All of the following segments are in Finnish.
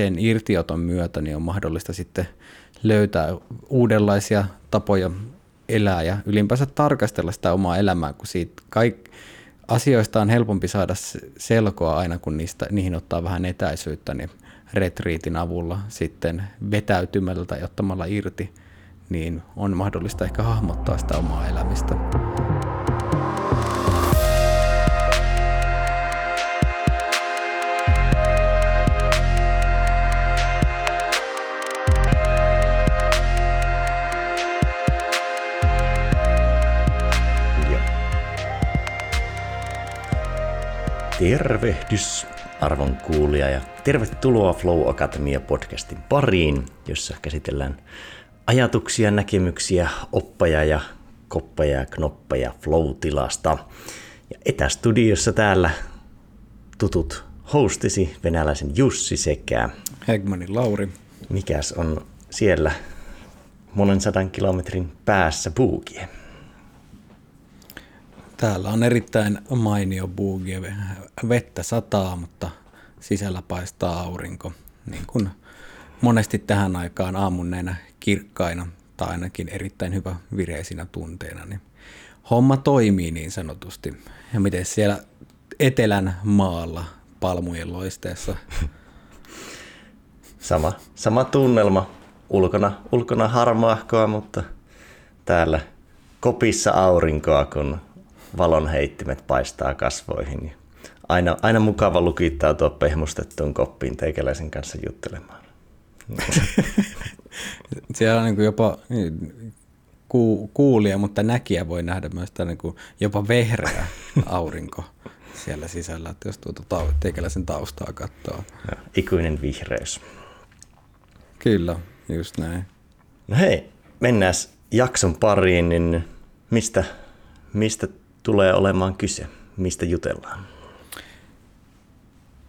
sen irtioton myötä niin on mahdollista sitten löytää uudenlaisia tapoja elää ja ylipäänsä tarkastella sitä omaa elämää, kun siitä kaik, asioista on helpompi saada selkoa aina, kun niistä, niihin ottaa vähän etäisyyttä, niin retriitin avulla sitten vetäytymällä tai ottamalla irti, niin on mahdollista ehkä hahmottaa sitä omaa elämistä. Tervehdys arvon kuulija ja tervetuloa Flow Academia podcastin pariin, jossa käsitellään ajatuksia, näkemyksiä, oppaja ja koppeja ja knoppeja Flow-tilasta. Ja etästudiossa täällä tutut hostisi venäläisen Jussi sekä Hegmanin Lauri. Mikäs on siellä monen sadan kilometrin päässä Buukie? Täällä on erittäin mainio buugi. Vettä sataa, mutta sisällä paistaa aurinko. Niin kuin monesti tähän aikaan aamunneena kirkkaina tai ainakin erittäin hyvä vireisinä tunteina, niin homma toimii niin sanotusti. Ja miten siellä etelän maalla palmujen loisteessa? Sama, sama tunnelma. Ulkona, ulkona harmaahkoa, mutta täällä kopissa aurinkoa, kun valonheittimet paistaa kasvoihin. Aina, aina mukava lukittautua pehmustettuun koppiin teikäläisen kanssa juttelemaan. Siellä on niin jopa niin, ku, kuulija, mutta näkijä voi nähdä myös niin kuin jopa vehreä aurinko siellä sisällä, että jos tuota teikäläisen taustaa katsoo. Ja, ikuinen vihreys. Kyllä, just näin. No hei, mennään jakson pariin, niin mistä, mistä tulee olemaan kyse? Mistä jutellaan?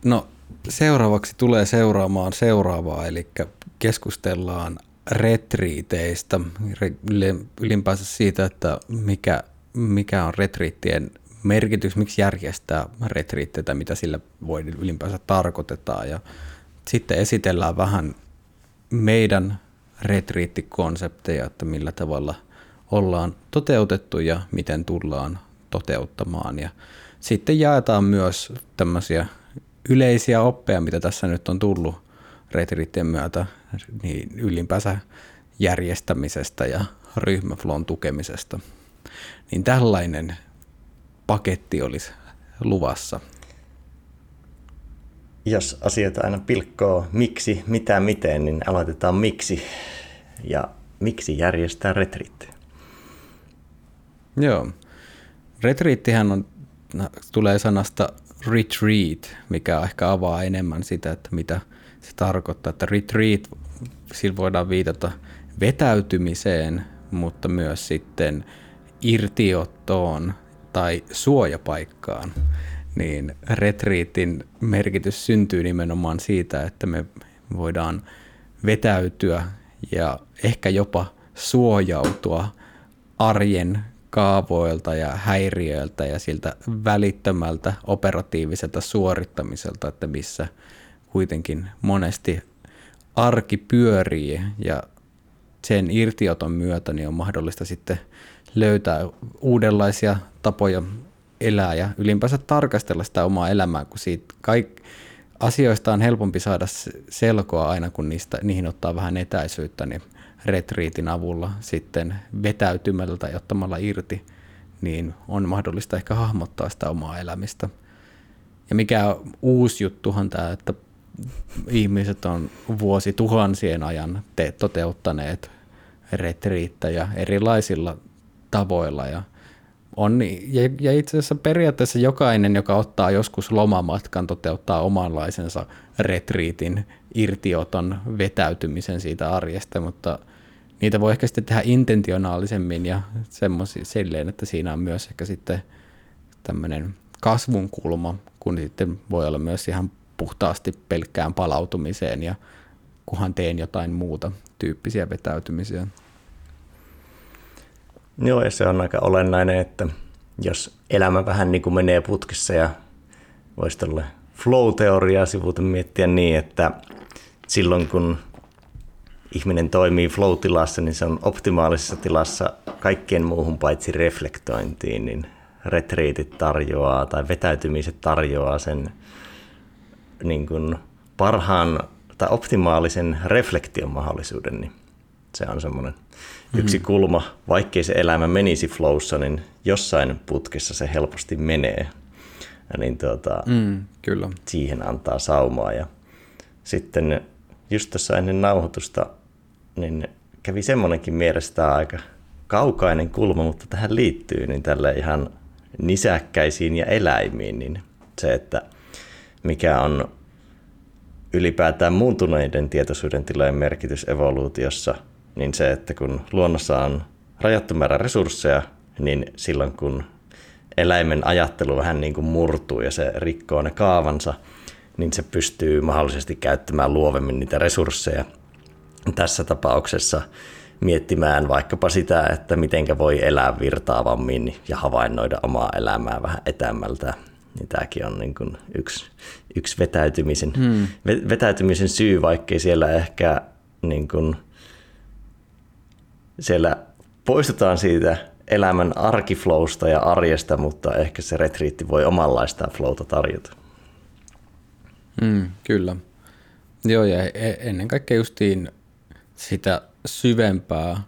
No seuraavaksi tulee seuraamaan seuraavaa, eli keskustellaan retriiteistä, ylipäänsä siitä, että mikä, mikä on retriittien merkitys, miksi järjestää retriitteitä, mitä sillä voi ylipäänsä tarkoitetaan. Ja sitten esitellään vähän meidän retriittikonsepteja, että millä tavalla ollaan toteutettu ja miten tullaan toteuttamaan. Ja sitten jaetaan myös tämmöisiä yleisiä oppeja, mitä tässä nyt on tullut retriittien myötä, niin ylipäänsä järjestämisestä ja ryhmäflon tukemisesta. Niin tällainen paketti olisi luvassa. Jos asiat aina pilkkoo miksi, mitä, miten, niin aloitetaan miksi. Ja miksi järjestää retriittejä? Joo. Retriittihän on, tulee sanasta retreat, mikä ehkä avaa enemmän sitä, että mitä se tarkoittaa. Että retreat, sillä voidaan viitata vetäytymiseen, mutta myös sitten irtiottoon tai suojapaikkaan. Niin retriitin merkitys syntyy nimenomaan siitä, että me voidaan vetäytyä ja ehkä jopa suojautua arjen kaavoilta ja häiriöiltä ja siltä välittömältä operatiiviselta suorittamiselta, että missä kuitenkin monesti arki pyörii ja sen irtioton myötä niin on mahdollista sitten löytää uudenlaisia tapoja elää ja ylipäänsä tarkastella sitä omaa elämää, kun siitä kaik, asioista on helpompi saada selkoa aina, kun niistä, niihin ottaa vähän etäisyyttä, niin retriitin avulla sitten vetäytymällä tai ottamalla irti, niin on mahdollista ehkä hahmottaa sitä omaa elämistä. Ja mikä uusi juttuhan tämä, että ihmiset on vuosi tuhansien ajan te- toteuttaneet retriittäjä erilaisilla tavoilla ja on, ja, ja itse asiassa periaatteessa jokainen, joka ottaa joskus lomamatkan, toteuttaa omanlaisensa retriitin, irtioton, vetäytymisen siitä arjesta, mutta niitä voi ehkä sitten tehdä intentionaalisemmin ja silleen, että siinä on myös ehkä sitten tämmöinen kasvun kulma, kun sitten voi olla myös ihan puhtaasti pelkkään palautumiseen ja kunhan teen jotain muuta tyyppisiä vetäytymisiä. Joo, ja se on aika olennainen, että jos elämä vähän niin kuin menee putkissa ja voisi tuolle flow-teoriaa sivuuta miettiä niin, että silloin kun ihminen toimii flow-tilassa, niin se on optimaalisessa tilassa kaikkien muuhun paitsi reflektointiin, niin retriitit tarjoaa tai vetäytymiset tarjoaa sen niin kuin parhaan tai optimaalisen reflektion mahdollisuuden, niin se on semmoinen mm-hmm. yksi kulma. Vaikkei se elämä menisi flowssa, niin jossain putkessa se helposti menee. Ja niin tuota, mm, kyllä. siihen antaa saumaa. Ja sitten just tuossa ennen nauhoitusta niin kävi semmoinenkin mielestä aika kaukainen kulma, mutta tähän liittyy niin tälle ihan nisäkkäisiin ja eläimiin, niin se, että mikä on ylipäätään muuntuneiden tietoisuuden tilojen merkitys evoluutiossa, niin se, että kun luonnossa on rajattu määrä resursseja, niin silloin kun eläimen ajattelu vähän niin kuin murtuu ja se rikkoo ne kaavansa, niin se pystyy mahdollisesti käyttämään luovemmin niitä resursseja. Tässä tapauksessa miettimään vaikkapa sitä, että miten voi elää virtaavammin ja havainnoida omaa elämää vähän etämältä. Niin tämäkin on niin kuin yksi, yksi vetäytymisen, hmm. vetäytymisen syy, vaikkei siellä ehkä niin kuin, siellä poistutaan siitä elämän arkiflowsta ja arjesta, mutta ehkä se retriitti voi omanlaista flowta tarjota. Mm, kyllä. Joo, ja e-, ennen kaikkea justiin sitä syvempää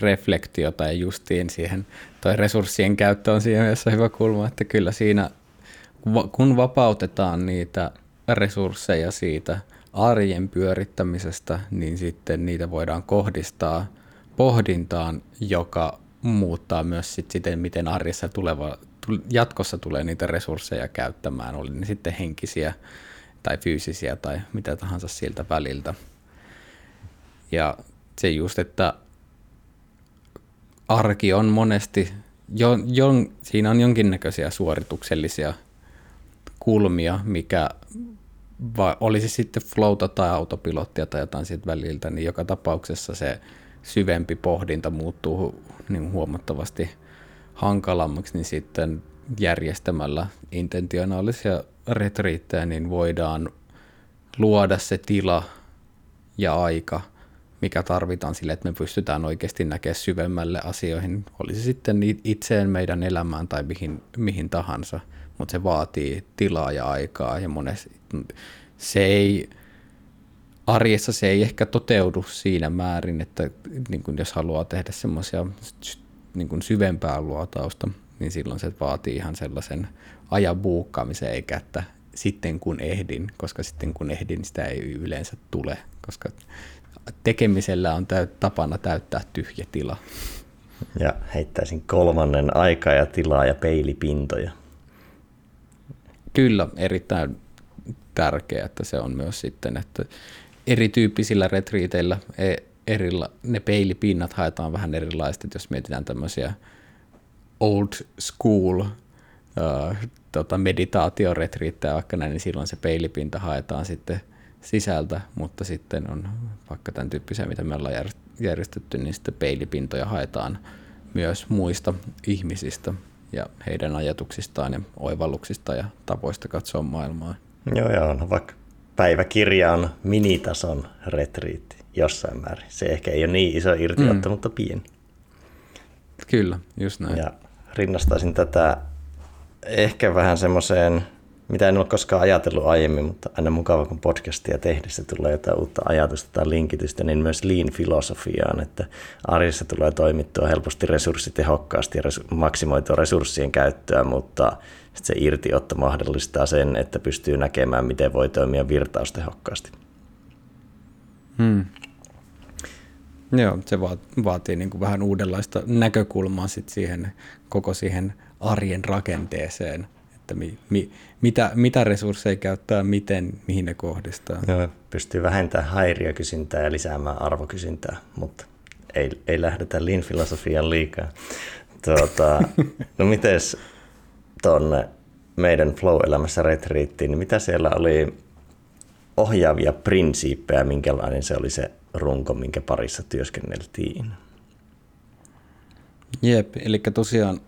reflektiota ja justiin siihen, toi resurssien käyttö on siinä mielessä hyvä kulma, että kyllä siinä, kun vapautetaan niitä resursseja siitä arjen pyörittämisestä, niin sitten niitä voidaan kohdistaa pohdintaan, joka muuttaa myös sit siten, miten arjessa tuleva, jatkossa tulee niitä resursseja käyttämään, oli ne sitten henkisiä tai fyysisiä tai mitä tahansa siltä väliltä. Ja se just, että arki on monesti, jo, jo, siinä on jonkinnäköisiä suorituksellisia kulmia, mikä va, olisi sitten flowta tai autopilottia tai jotain siitä väliltä, niin joka tapauksessa se syvempi pohdinta muuttuu niin huomattavasti hankalammaksi, niin sitten järjestämällä intentionaalisia retriittejä, niin voidaan luoda se tila ja aika, mikä tarvitaan sille, että me pystytään oikeasti näkemään syvemmälle asioihin, olisi sitten itseen, meidän elämään tai mihin, mihin tahansa, mutta se vaatii tilaa ja aikaa ja monesti se ei, arjessa se ei ehkä toteudu siinä määrin, että niin kuin jos haluaa tehdä semmoisia niin syvempää luotausta, niin silloin se vaatii ihan sellaisen ajan buukkaamisen, eikä että sitten kun ehdin, koska sitten kun ehdin, sitä ei yleensä tule, koska tekemisellä on täyt, tapana täyttää tyhjä tila. Ja heittäisin kolmannen aikaa ja tilaa ja peilipintoja. Kyllä, erittäin tärkeää, että se on myös sitten, että erityyppisillä retriiteillä e, erilla, ne peilipinnat haetaan vähän erilaisesti, jos mietitään tämmöisiä old school uh, tota meditaatioretriittejä vaikka näin, niin silloin se peilipinta haetaan sitten sisältä, mutta sitten on vaikka tämän tyyppisiä, mitä me ollaan järjestetty, niin sitten peilipintoja haetaan myös muista ihmisistä ja heidän ajatuksistaan ja oivalluksista ja tapoista katsoa maailmaa. Joo, joo, no vaikka päiväkirja on minitason retriitti jossain määrin. Se ehkä ei ole niin iso irtiotto, mm. mutta pieni. Kyllä, just näin. Ja rinnastaisin tätä ehkä vähän semmoiseen mitä en ole koskaan ajatellut aiemmin, mutta aina mukava, kun podcastia tehdessä tulee jotain uutta ajatusta tai linkitystä, niin myös lean-filosofiaan, että arjessa tulee toimittua helposti resurssitehokkaasti ja maksimoitua resurssien käyttöä, mutta se irtiotto mahdollistaa sen, että pystyy näkemään, miten voi toimia virtaustehokkaasti. Hmm. Joo, se vaatii niin kuin vähän uudenlaista näkökulmaa sit siihen koko siihen arjen rakenteeseen että mi, mi, mitä, mitä resursseja käyttää, miten, mihin ne kohdistaa. Joo, pystyy vähentämään häiriökysyntää ja lisäämään arvokysyntää, mutta ei, ei lähdetä lean-filosofian liikaa. Tuota, no mites tuonne meidän flow-elämässä retriittiin, niin mitä siellä oli ohjaavia prinsiippejä, minkälainen se oli se runko, minkä parissa työskenneltiin? Jep, eli tosiaan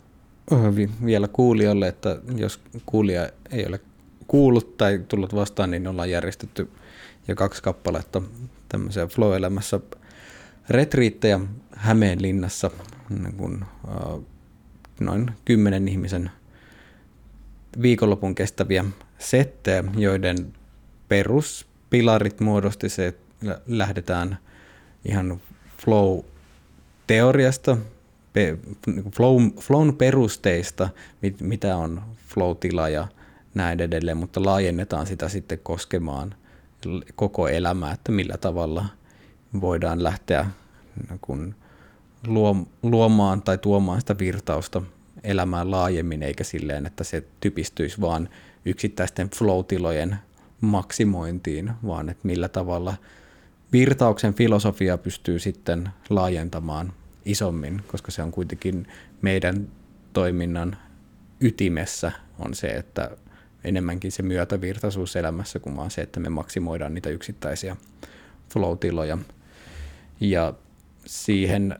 vielä kuulijoille, että jos kuulija ei ole kuullut tai tullut vastaan, niin ollaan järjestetty ja kaksi kappaletta tämmöisiä flow-elämässä. Retriittejä Hämeenlinnassa, niin kun, noin kymmenen ihmisen viikonlopun kestäviä settejä, joiden peruspilarit muodosti se, että lähdetään ihan flow-teoriasta, niin flow, flown perusteista, mitä on flow-tila ja näin edelleen, mutta laajennetaan sitä sitten koskemaan koko elämää, että millä tavalla voidaan lähteä kun luomaan tai tuomaan sitä virtausta elämään laajemmin, eikä silleen, että se typistyisi vaan yksittäisten flow-tilojen maksimointiin, vaan että millä tavalla virtauksen filosofia pystyy sitten laajentamaan isommin, koska se on kuitenkin meidän toiminnan ytimessä on se, että enemmänkin se myötävirtaisuus elämässä kuin vaan se, että me maksimoidaan niitä yksittäisiä flow-tiloja. Ja siihen,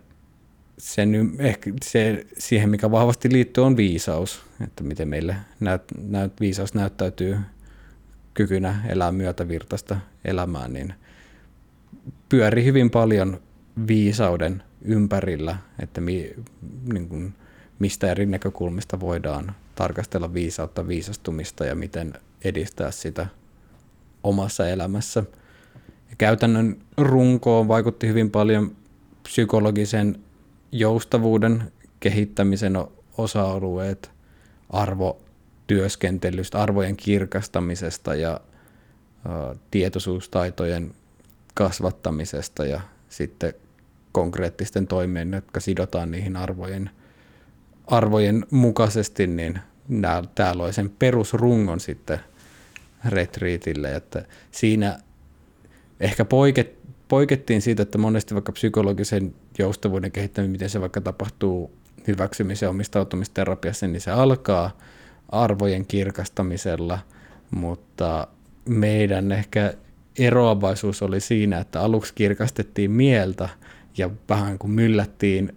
sen, ehkä se, siihen, mikä vahvasti liittyy, on viisaus, että miten meille näyt, näyt, viisaus näyttäytyy kykynä elää myötävirtaista elämää, niin pyöri hyvin paljon viisauden ympärillä, että mi, niin kuin, mistä eri näkökulmista voidaan tarkastella viisautta, viisastumista ja miten edistää sitä omassa elämässä. Ja käytännön runkoon vaikutti hyvin paljon psykologisen joustavuuden kehittämisen osa-alueet, arvotyöskentelystä, arvojen kirkastamisesta ja ä, tietoisuustaitojen kasvattamisesta ja sitten konkreettisten toimien, jotka sidotaan niihin arvojen, arvojen mukaisesti, niin tämä loi sen perusrungon sitten retriitille, että siinä ehkä poiket, poikettiin siitä, että monesti vaikka psykologisen joustavuuden kehittäminen, miten se vaikka tapahtuu hyväksymisen omistautumisterapiassa, niin se alkaa arvojen kirkastamisella, mutta meidän ehkä eroavaisuus oli siinä, että aluksi kirkastettiin mieltä ja vähän kuin myllättiin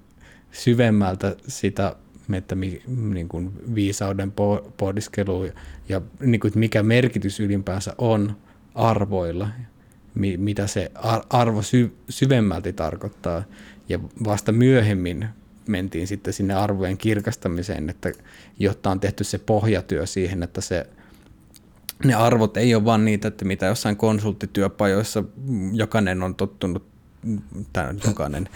syvemmältä sitä että mi, niin kuin viisauden pohdiskelu ja niin kuin, mikä merkitys ylipäänsä on arvoilla, mi, mitä se arvo sy, syvemmälti tarkoittaa. Ja vasta myöhemmin mentiin sitten sinne arvojen kirkastamiseen, että jotta on tehty se pohjatyö siihen, että se ne arvot ei ole vain niitä, että mitä jossain konsulttityöpajoissa jokainen on tottunut, tai jokainen,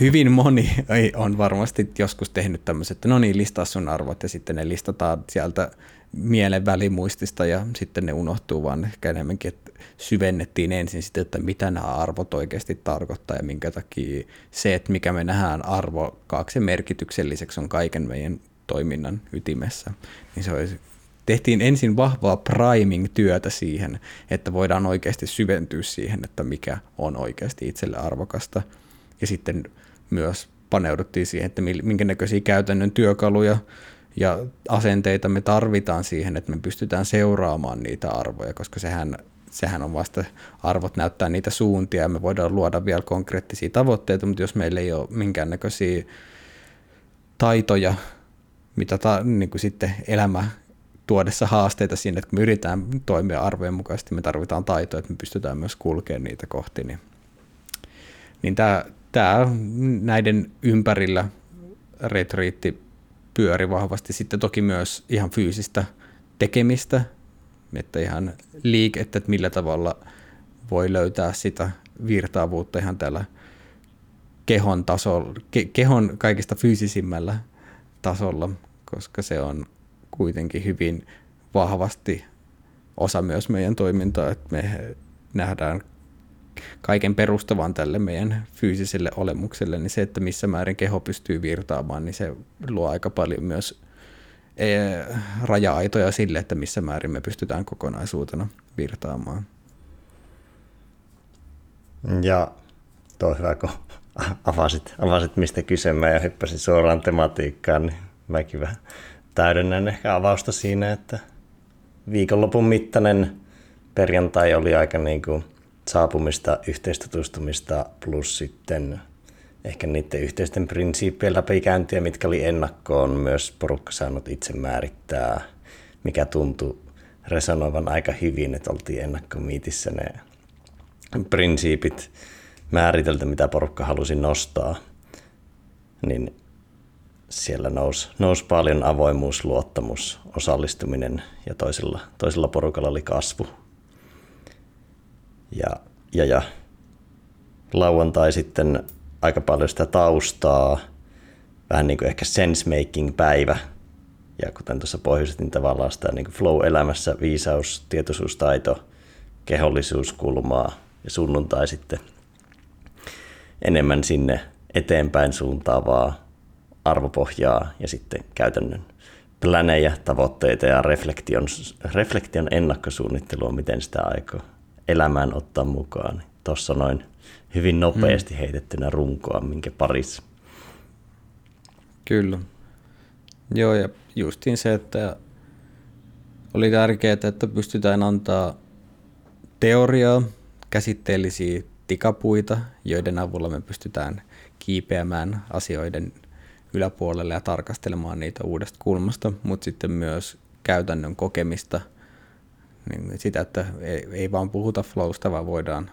hyvin moni on varmasti joskus tehnyt tämmöiset, että no niin, listaa sun arvot ja sitten ne listataan sieltä mielen välimuistista ja sitten ne unohtuu, vaan ehkä enemmänkin, että syvennettiin ensin sitten, että mitä nämä arvot oikeasti tarkoittaa ja minkä takia se, että mikä me nähdään arvokkaaksi merkitykselliseksi on kaiken meidän toiminnan ytimessä, niin se olisi tehtiin ensin vahvaa priming-työtä siihen, että voidaan oikeasti syventyä siihen, että mikä on oikeasti itselle arvokasta. Ja sitten myös paneuduttiin siihen, että minkä näköisiä käytännön työkaluja ja asenteita me tarvitaan siihen, että me pystytään seuraamaan niitä arvoja, koska sehän, sehän on vasta, arvot näyttää niitä suuntia ja me voidaan luoda vielä konkreettisia tavoitteita, mutta jos meillä ei ole minkäännäköisiä taitoja, mitä ta, niin kuin sitten elämä tuodessa haasteita siinä, että kun me yritetään toimia arvojen mukaisesti, me tarvitaan taitoja, että me pystytään myös kulkemaan niitä kohti. Niin, niin tämä, tämä näiden ympärillä retriitti pyöri vahvasti. Sitten toki myös ihan fyysistä tekemistä, että ihan liikettä, että millä tavalla voi löytää sitä virtaavuutta ihan tällä kehon tasolla, ke, kehon kaikista fyysisimmällä tasolla, koska se on kuitenkin hyvin vahvasti osa myös meidän toimintaa, että me nähdään kaiken perustavan tälle meidän fyysiselle olemukselle, niin se, että missä määrin keho pystyy virtaamaan, niin se luo aika paljon myös e, raja-aitoja sille, että missä määrin me pystytään kokonaisuutena virtaamaan. Ja tuo hyvä, kun avasit, avasit mistä kysymään ja hyppäsit suoraan tematiikkaan, niin mäkin vähän täydennän ehkä avausta siinä, että viikonlopun mittainen perjantai oli aika niin kuin saapumista, yhteistutustumista plus sitten ehkä niiden yhteisten prinsiippien läpikäyntiä, mitkä oli ennakkoon myös porukka saanut itse määrittää, mikä tuntui resonoivan aika hyvin, että oltiin ennakkomiitissä ne prinsiipit määritelty, mitä porukka halusi nostaa, niin siellä nousi, nousi paljon avoimuus, luottamus, osallistuminen ja toisella, toisella porukalla oli kasvu. Ja, ja, ja lauantai sitten aika paljon sitä taustaa, vähän niin kuin ehkä sense-making-päivä. Ja kuten tuossa pohjustin tavallaan sitä niin kuin flow-elämässä, viisaus, tietoisuustaito, kehollisuuskulmaa ja sunnuntai sitten enemmän sinne eteenpäin suuntaavaa arvopohjaa ja sitten käytännön plänejä, tavoitteita ja reflektion, reflektion ennakkosuunnittelua, miten sitä aikoo elämään ottaa mukaan. Tuossa noin hyvin nopeasti mm. heitettynä runkoa, minkä parissa. Kyllä. Joo, ja justiin se, että oli tärkeää, että pystytään antaa teoriaa, käsitteellisiä tikapuita, joiden avulla me pystytään kiipeämään asioiden yläpuolelle ja tarkastelemaan niitä uudesta kulmasta, mutta sitten myös käytännön kokemista, niin sitä, että ei, ei vaan puhuta flowsta, vaan voidaan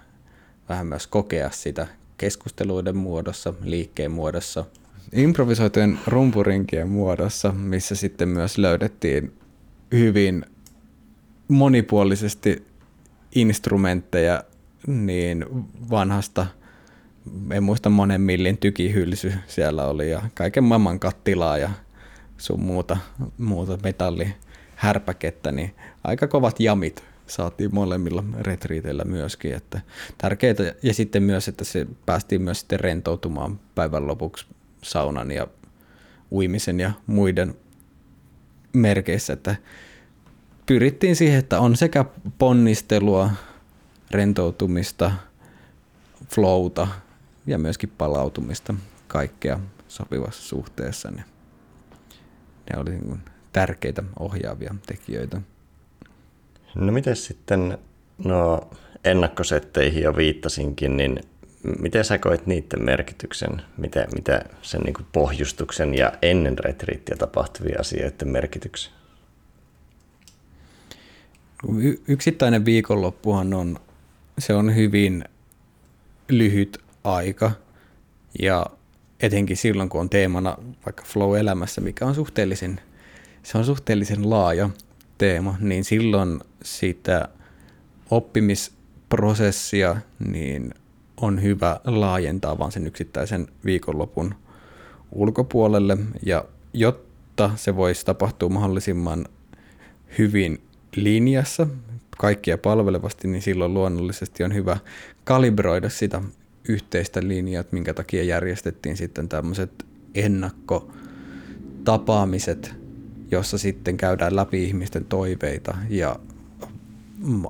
vähän myös kokea sitä keskusteluiden muodossa, liikkeen muodossa, improvisoitujen rumpurinkien muodossa, missä sitten myös löydettiin hyvin monipuolisesti instrumentteja niin vanhasta, en muista monen millin tykihylsy siellä oli ja kaiken maailman kattilaa ja sun muuta, muuta metallihärpäkettä, niin aika kovat jamit saatiin molemmilla retriiteillä myöskin. Että tärkeää, ja sitten myös, että se päästiin myös sitten rentoutumaan päivän lopuksi saunan ja uimisen ja muiden merkeissä, että pyrittiin siihen, että on sekä ponnistelua, rentoutumista, flowta ja myöskin palautumista kaikkea sopivassa suhteessa. Ne, ne oli niin tärkeitä ohjaavia tekijöitä. No miten sitten, no ennakkosetteihin jo viittasinkin, niin miten sä koet niiden merkityksen? Mitä, mitä sen niin pohjustuksen ja ennen retriittiä tapahtuvia asioiden merkityksen? Y- yksittäinen viikonloppuhan on, se on hyvin lyhyt aika. Ja etenkin silloin, kun on teemana vaikka flow-elämässä, mikä on suhteellisen, se on suhteellisen laaja teema, niin silloin sitä oppimisprosessia niin on hyvä laajentaa vaan sen yksittäisen viikonlopun ulkopuolelle. Ja jotta se voisi tapahtua mahdollisimman hyvin linjassa kaikkia palvelevasti, niin silloin luonnollisesti on hyvä kalibroida sitä yhteistä linjaa, minkä takia järjestettiin sitten tämmöiset ennakkotapaamiset, jossa sitten käydään läpi ihmisten toiveita ja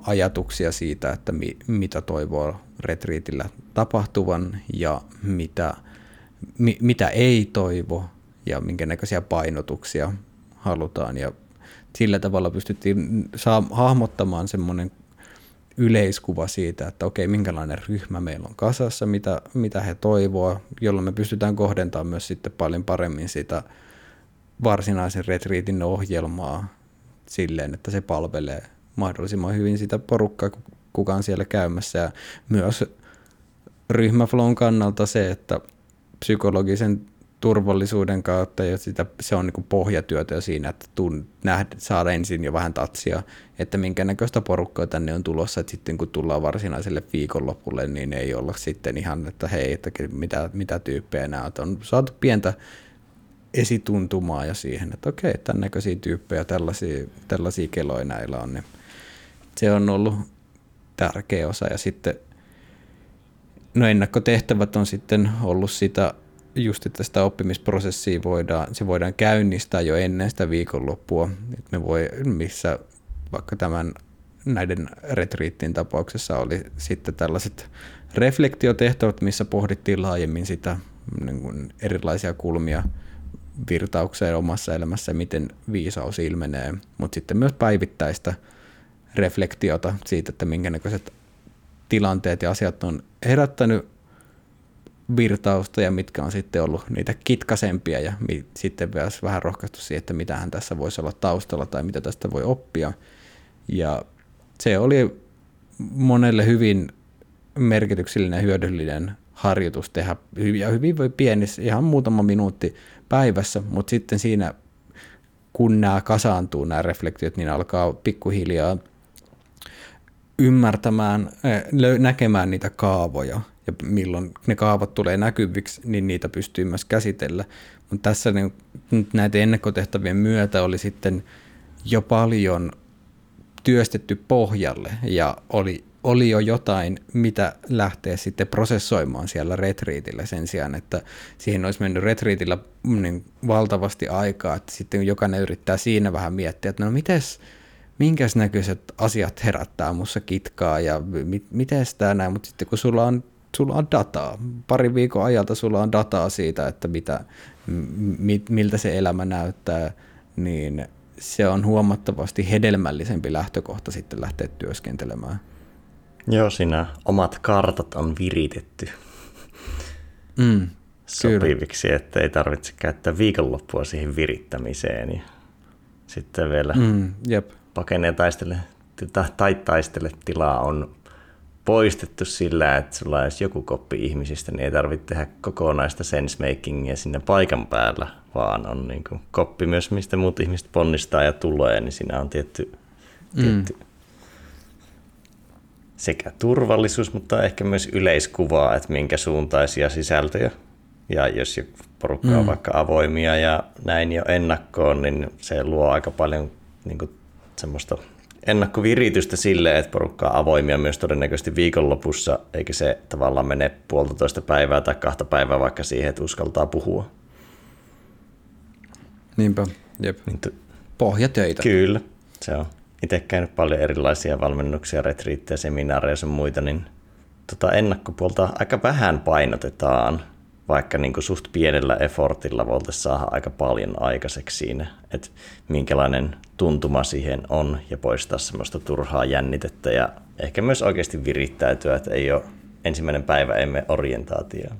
ajatuksia siitä, että mi, mitä toivoo retriitillä tapahtuvan ja mitä, mi, mitä ei toivo ja minkä näköisiä painotuksia halutaan. Ja sillä tavalla pystyttiin saa, hahmottamaan semmoinen yleiskuva siitä, että okei, minkälainen ryhmä meillä on kasassa, mitä, mitä he toivoo, jolloin me pystytään kohdentamaan myös sitten paljon paremmin sitä varsinaisen retriitin ohjelmaa silleen, että se palvelee mahdollisimman hyvin sitä porukkaa, kuka on siellä käymässä. Ja myös ryhmäflown kannalta se, että psykologisen turvallisuuden kautta ja sitä, se on niin pohjatyötä siinä, että tun, nähdä, saada ensin jo vähän tatsia, että minkä näköistä porukkaa tänne on tulossa, että sitten kun tullaan varsinaiselle viikonlopulle, niin ei olla sitten ihan, että hei, että mitä, mitä tyyppejä nämä on. on saatu pientä esituntumaa ja siihen, että okei, tämän näköisiä tyyppejä, tällaisia, tällaisia keloja näillä on, niin se on ollut tärkeä osa. Ja sitten no ennakkotehtävät on sitten ollut sitä, just että sitä oppimisprosessia voidaan, se voidaan käynnistää jo ennen sitä viikonloppua. että me voi, missä vaikka tämän näiden retriittin tapauksessa oli sitten tällaiset reflektiotehtävät, missä pohdittiin laajemmin sitä niin kuin erilaisia kulmia virtaukseen omassa elämässä, miten viisaus ilmenee, mutta sitten myös päivittäistä reflektiota siitä, että minkä näköiset tilanteet ja asiat on herättänyt virtausta ja mitkä on sitten ollut niitä kitkasempia ja sitten myös vähän rohkaistu siihen, että mitähän tässä voisi olla taustalla tai mitä tästä voi oppia. Ja se oli monelle hyvin merkityksellinen ja hyödyllinen harjoitus tehdä ja hyvin voi pienissä, ihan muutama minuutti päivässä, mutta sitten siinä kun nämä kasaantuu, nämä reflektiot, niin alkaa pikkuhiljaa ymmärtämään, eh, näkemään niitä kaavoja ja milloin ne kaavat tulee näkyviksi, niin niitä pystyy myös käsitellä. Mutta tässä niin, näiden ennakkotehtävien myötä oli sitten jo paljon työstetty pohjalle ja oli, oli jo jotain, mitä lähtee sitten prosessoimaan siellä retriitillä sen sijaan, että siihen olisi mennyt retriitillä niin valtavasti aikaa, että sitten jokainen yrittää siinä vähän miettiä, että no mites, minkäs näköiset asiat herättää mussa kitkaa ja mi- miten tämä näin, mutta sitten kun sulla on, sulla on dataa, pari viikon ajalta sulla on dataa siitä, että mitä, mi- miltä se elämä näyttää, niin se on huomattavasti hedelmällisempi lähtökohta sitten lähteä työskentelemään. Joo, siinä omat kartat on viritetty mm, sopiviksi, kyllä. että ei tarvitse käyttää viikonloppua siihen virittämiseen. Ja sitten vielä mm, jep. pakenee taistele, tai taistele tilaa on poistettu sillä, että sulla olisi joku koppi ihmisistä, niin ei tarvitse tehdä kokonaista sensemakingia sinne paikan päällä, vaan on niin kuin koppi myös, mistä muut ihmiset ponnistaa ja tulee, niin siinä on tietty, mm. tietty sekä turvallisuus, mutta ehkä myös yleiskuvaa, että minkä suuntaisia sisältöjä. Ja jos porukka on mm. vaikka avoimia ja näin jo ennakkoon, niin se luo aika paljon niin kuin, semmoista ennakkoviritystä sille, että porukka on avoimia myös todennäköisesti viikonlopussa, eikä se tavallaan mene puolitoista päivää tai kahta päivää vaikka siihen, että uskaltaa puhua. Niinpä, jep. Niin t- Pohjatöitä. Kyllä, se on. Itse käynyt paljon erilaisia valmennuksia, retriittejä, seminaareja ja muita, niin tota ennakkopuolta aika vähän painotetaan, vaikka niin kuin suht pienellä effortilla voitaisiin saada aika paljon aikaiseksi siinä, että minkälainen tuntuma siihen on ja poistaa semmoista turhaa jännitettä ja ehkä myös oikeasti virittäytyä, että ei ole ensimmäinen päivä emme orientaatioon.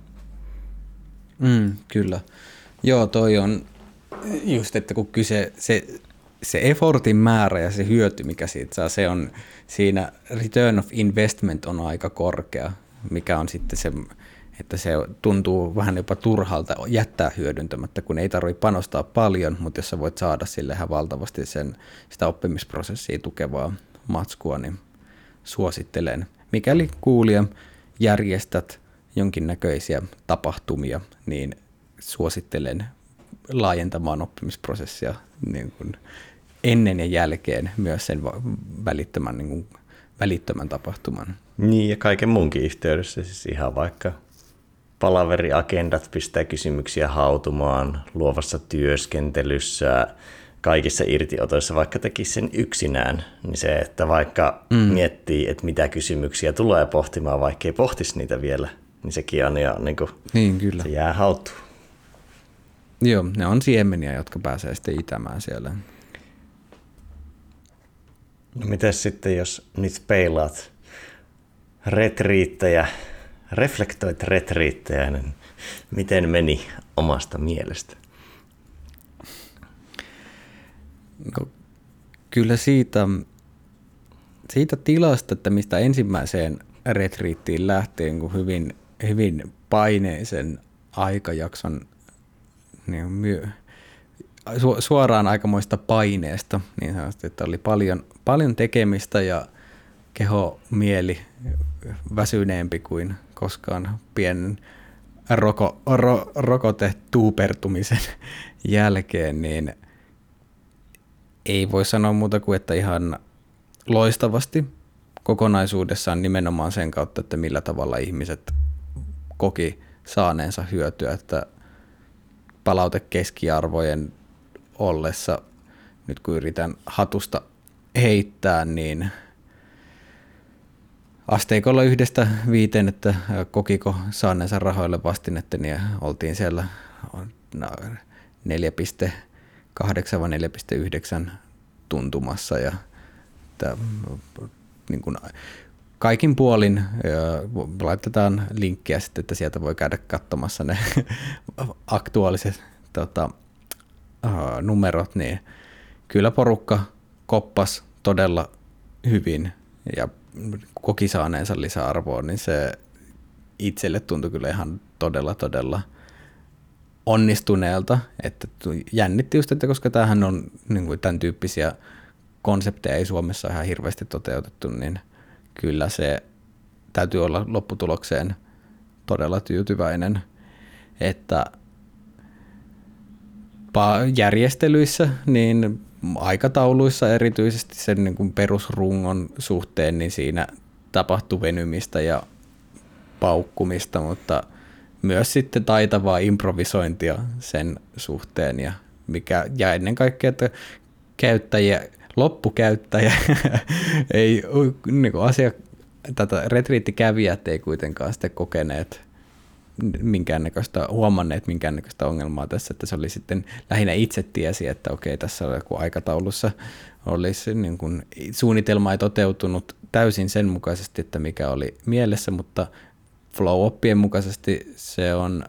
Mm, kyllä. Joo, toi on just, että kun kyse, se, se effortin määrä ja se hyöty, mikä siitä saa, se on siinä return of investment on aika korkea, mikä on sitten se, että se tuntuu vähän jopa turhalta jättää hyödyntämättä, kun ei tarvitse panostaa paljon, mutta jos sä voit saada sille ihan valtavasti sen, sitä oppimisprosessia tukevaa matskua, niin suosittelen. Mikäli kuulija järjestät jonkinnäköisiä tapahtumia, niin suosittelen laajentamaan oppimisprosessia niin kuin ennen ja jälkeen myös sen välittömän, niin kuin, välittömän tapahtuman. Niin, ja kaiken muunkin yhteydessä, siis ihan vaikka palaveriagendat pistää kysymyksiä hautumaan luovassa työskentelyssä, kaikissa irtiotoissa, vaikka tekisi sen yksinään, niin se, että vaikka mm. miettii, että mitä kysymyksiä tulee pohtimaan, vaikka ei pohtisi niitä vielä, niin sekin on jo niin kuin, niin, kyllä. se jää hautuun. Joo, ne on siemeniä, jotka pääsee sitten itämään siellä. No miten sitten, jos nyt peilaat retriittejä, reflektoit retriittejä, niin miten meni omasta mielestä? No, kyllä siitä, siitä tilasta, että mistä ensimmäiseen retriittiin lähtien, kun hyvin, hyvin paineisen aikajakson niin myö, su, suoraan aikamoista paineesta, niin sanotusti, että oli paljon, paljon tekemistä ja keho, mieli väsyneempi kuin koskaan pienen roko, ro, rokotetuupertumisen jälkeen, niin ei voi sanoa muuta kuin, että ihan loistavasti kokonaisuudessaan nimenomaan sen kautta, että millä tavalla ihmiset koki saaneensa hyötyä, että palautekeskiarvojen ollessa, nyt kun yritän hatusta heittää, niin asteikolla yhdestä viiteen, että kokiko saaneensa rahoille vastinetta, niin oltiin siellä 4,8 vai 4,9 tuntumassa ja että, niin kuin, kaikin puolin laitetaan linkkiä sitten, että sieltä voi käydä katsomassa ne aktuaaliset tota, numerot, niin kyllä porukka koppas todella hyvin ja koki saaneensa lisäarvoa, niin se itselle tuntui kyllä ihan todella, todella onnistuneelta. Että jännitti just, että koska tämähän on niin kuin tämän tyyppisiä konsepteja ei Suomessa ihan hirveästi toteutettu, niin kyllä se täytyy olla lopputulokseen todella tyytyväinen, että järjestelyissä, niin aikatauluissa erityisesti sen niin kuin perusrungon suhteen, niin siinä tapahtui venymistä ja paukkumista, mutta myös sitten taitavaa improvisointia sen suhteen ja, mikä, ja ennen kaikkea, että käyttäjiä, loppukäyttäjä ei niin kuin asia, tätä retriittikävijät ei kuitenkaan sitten kokeneet minkäännäköistä, huomanneet minkäännäköistä ongelmaa tässä, että se oli sitten lähinnä itse tiesi, että okei, tässä on joku aikataulussa olisi niin kuin, suunnitelma ei toteutunut täysin sen mukaisesti, että mikä oli mielessä, mutta flow-oppien mukaisesti se on,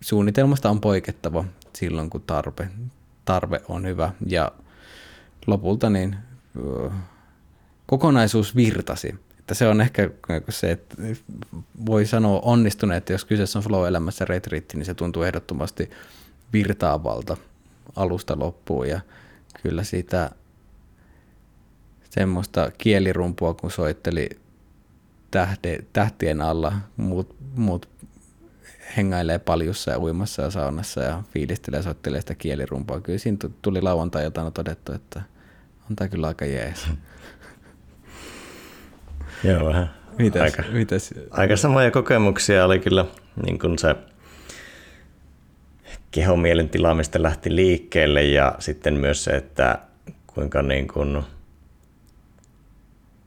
suunnitelmasta on poikettava silloin, kun tarpe, tarve on hyvä. Ja lopulta niin kokonaisuus virtasi että se on ehkä se, että voi sanoa onnistuneet, että jos kyseessä on flow-elämässä retriitti, niin se tuntuu ehdottomasti virtaavalta alusta loppuun ja kyllä siitä semmoista kielirumpua, kun soitteli tähde, tähtien alla, muut, muut hengailee paljussa ja uimassa ja saunassa ja fiilistelee ja soittelee sitä kielirumpua. Kyllä siinä tuli lauantai-iltana todettu, että on tämä kyllä aika jees. Joo, vähän. Mitäs, aika, mitäs? aika samoja kokemuksia oli kyllä niin kuin se kehomielen tilaamista lähti liikkeelle ja sitten myös se, että kuinka niin kuin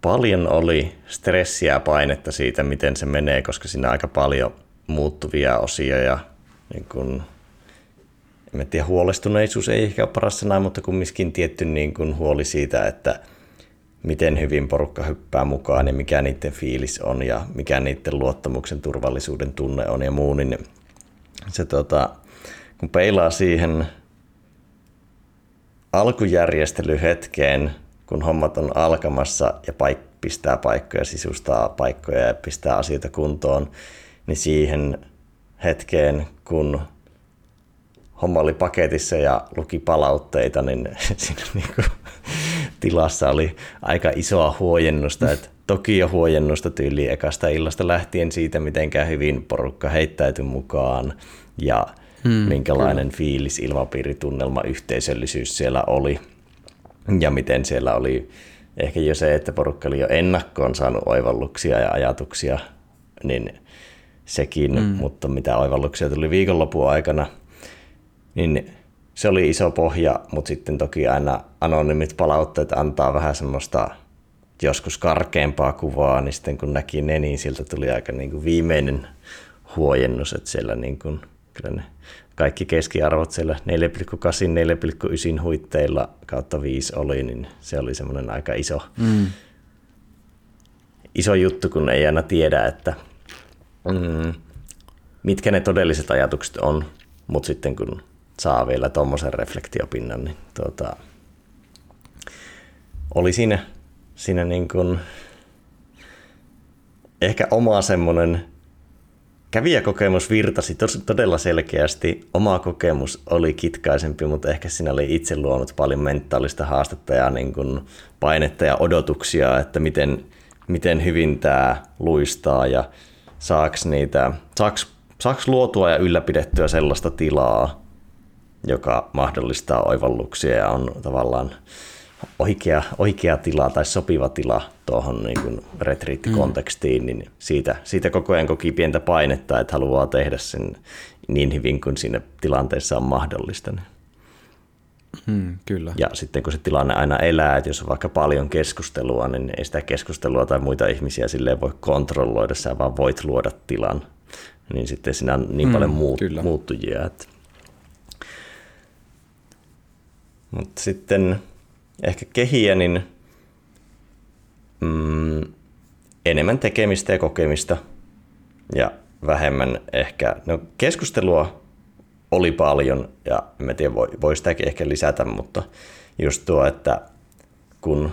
paljon oli stressiä ja painetta siitä, miten se menee, koska siinä on aika paljon muuttuvia osia ja niin kuin, en tiedä, huolestuneisuus ei ehkä ole paras sana, mutta kumminkin tietty niin kuin huoli siitä, että – miten hyvin porukka hyppää mukaan ja mikä niiden fiilis on ja mikä niiden luottamuksen turvallisuuden tunne on ja muu, niin se tota, kun peilaa siihen alkujärjestelyhetkeen, kun hommat on alkamassa ja paik- pistää paikkoja, sisustaa paikkoja ja pistää asioita kuntoon, niin siihen hetkeen, kun homma oli paketissa ja luki palautteita, niin siinä niin kuin tilassa oli aika isoa huojennusta, että toki jo huojennusta tyyliin ekasta illasta lähtien siitä, miten hyvin porukka heittäytyi mukaan ja hmm, minkälainen kyllä. fiilis, ilmapiiri, tunnelma, yhteisöllisyys siellä oli ja miten siellä oli ehkä jo se, että porukka oli jo ennakkoon saanut oivalluksia ja ajatuksia, niin sekin, hmm. mutta mitä oivalluksia tuli viikonlopun aikana, niin se oli iso pohja, mutta sitten toki aina anonymit palautteet antaa vähän semmoista joskus karkeampaa kuvaa, niin sitten kun näki ne, niin siltä tuli aika niin kuin viimeinen huojennus, että siellä niin kuin, kyllä ne kaikki keskiarvot siellä 4,8, 4,9 huitteilla kautta 5 oli, niin se oli semmoinen aika iso, mm. iso juttu, kun ei aina tiedä, että mm, mitkä ne todelliset ajatukset on, mutta sitten kun saa vielä tuommoisen reflektiopinnan, niin tuota, oli siinä, siinä niin kuin ehkä oma semmoinen kävijäkokemus virtasi todella selkeästi. Oma kokemus oli kitkaisempi, mutta ehkä siinä oli itse luonut paljon mentaalista haastetta ja niin kuin painetta ja odotuksia, että miten, miten hyvin tämä luistaa ja saaks, niitä, saaks, saaks luotua ja ylläpidettyä sellaista tilaa, joka mahdollistaa oivalluksia ja on tavallaan oikea, oikea tila tai sopiva tila tuohon niin kuin retriittikontekstiin, mm. niin siitä, siitä koko ajan koki pientä painetta, että haluaa tehdä sen niin hyvin kuin siinä tilanteessa on mahdollista. Mm, kyllä. Ja sitten kun se tilanne aina elää, että jos on vaikka paljon keskustelua, niin ei sitä keskustelua tai muita ihmisiä silleen voi kontrolloida, sä vaan voit luoda tilan. Niin sitten siinä on niin mm, paljon muut, muuttujia, että Mutta sitten ehkä kehiä, niin mm, enemmän tekemistä ja kokemista ja vähemmän ehkä, no keskustelua oli paljon ja en tiedä, voi, voi sitäkin ehkä lisätä, mutta just tuo, että kun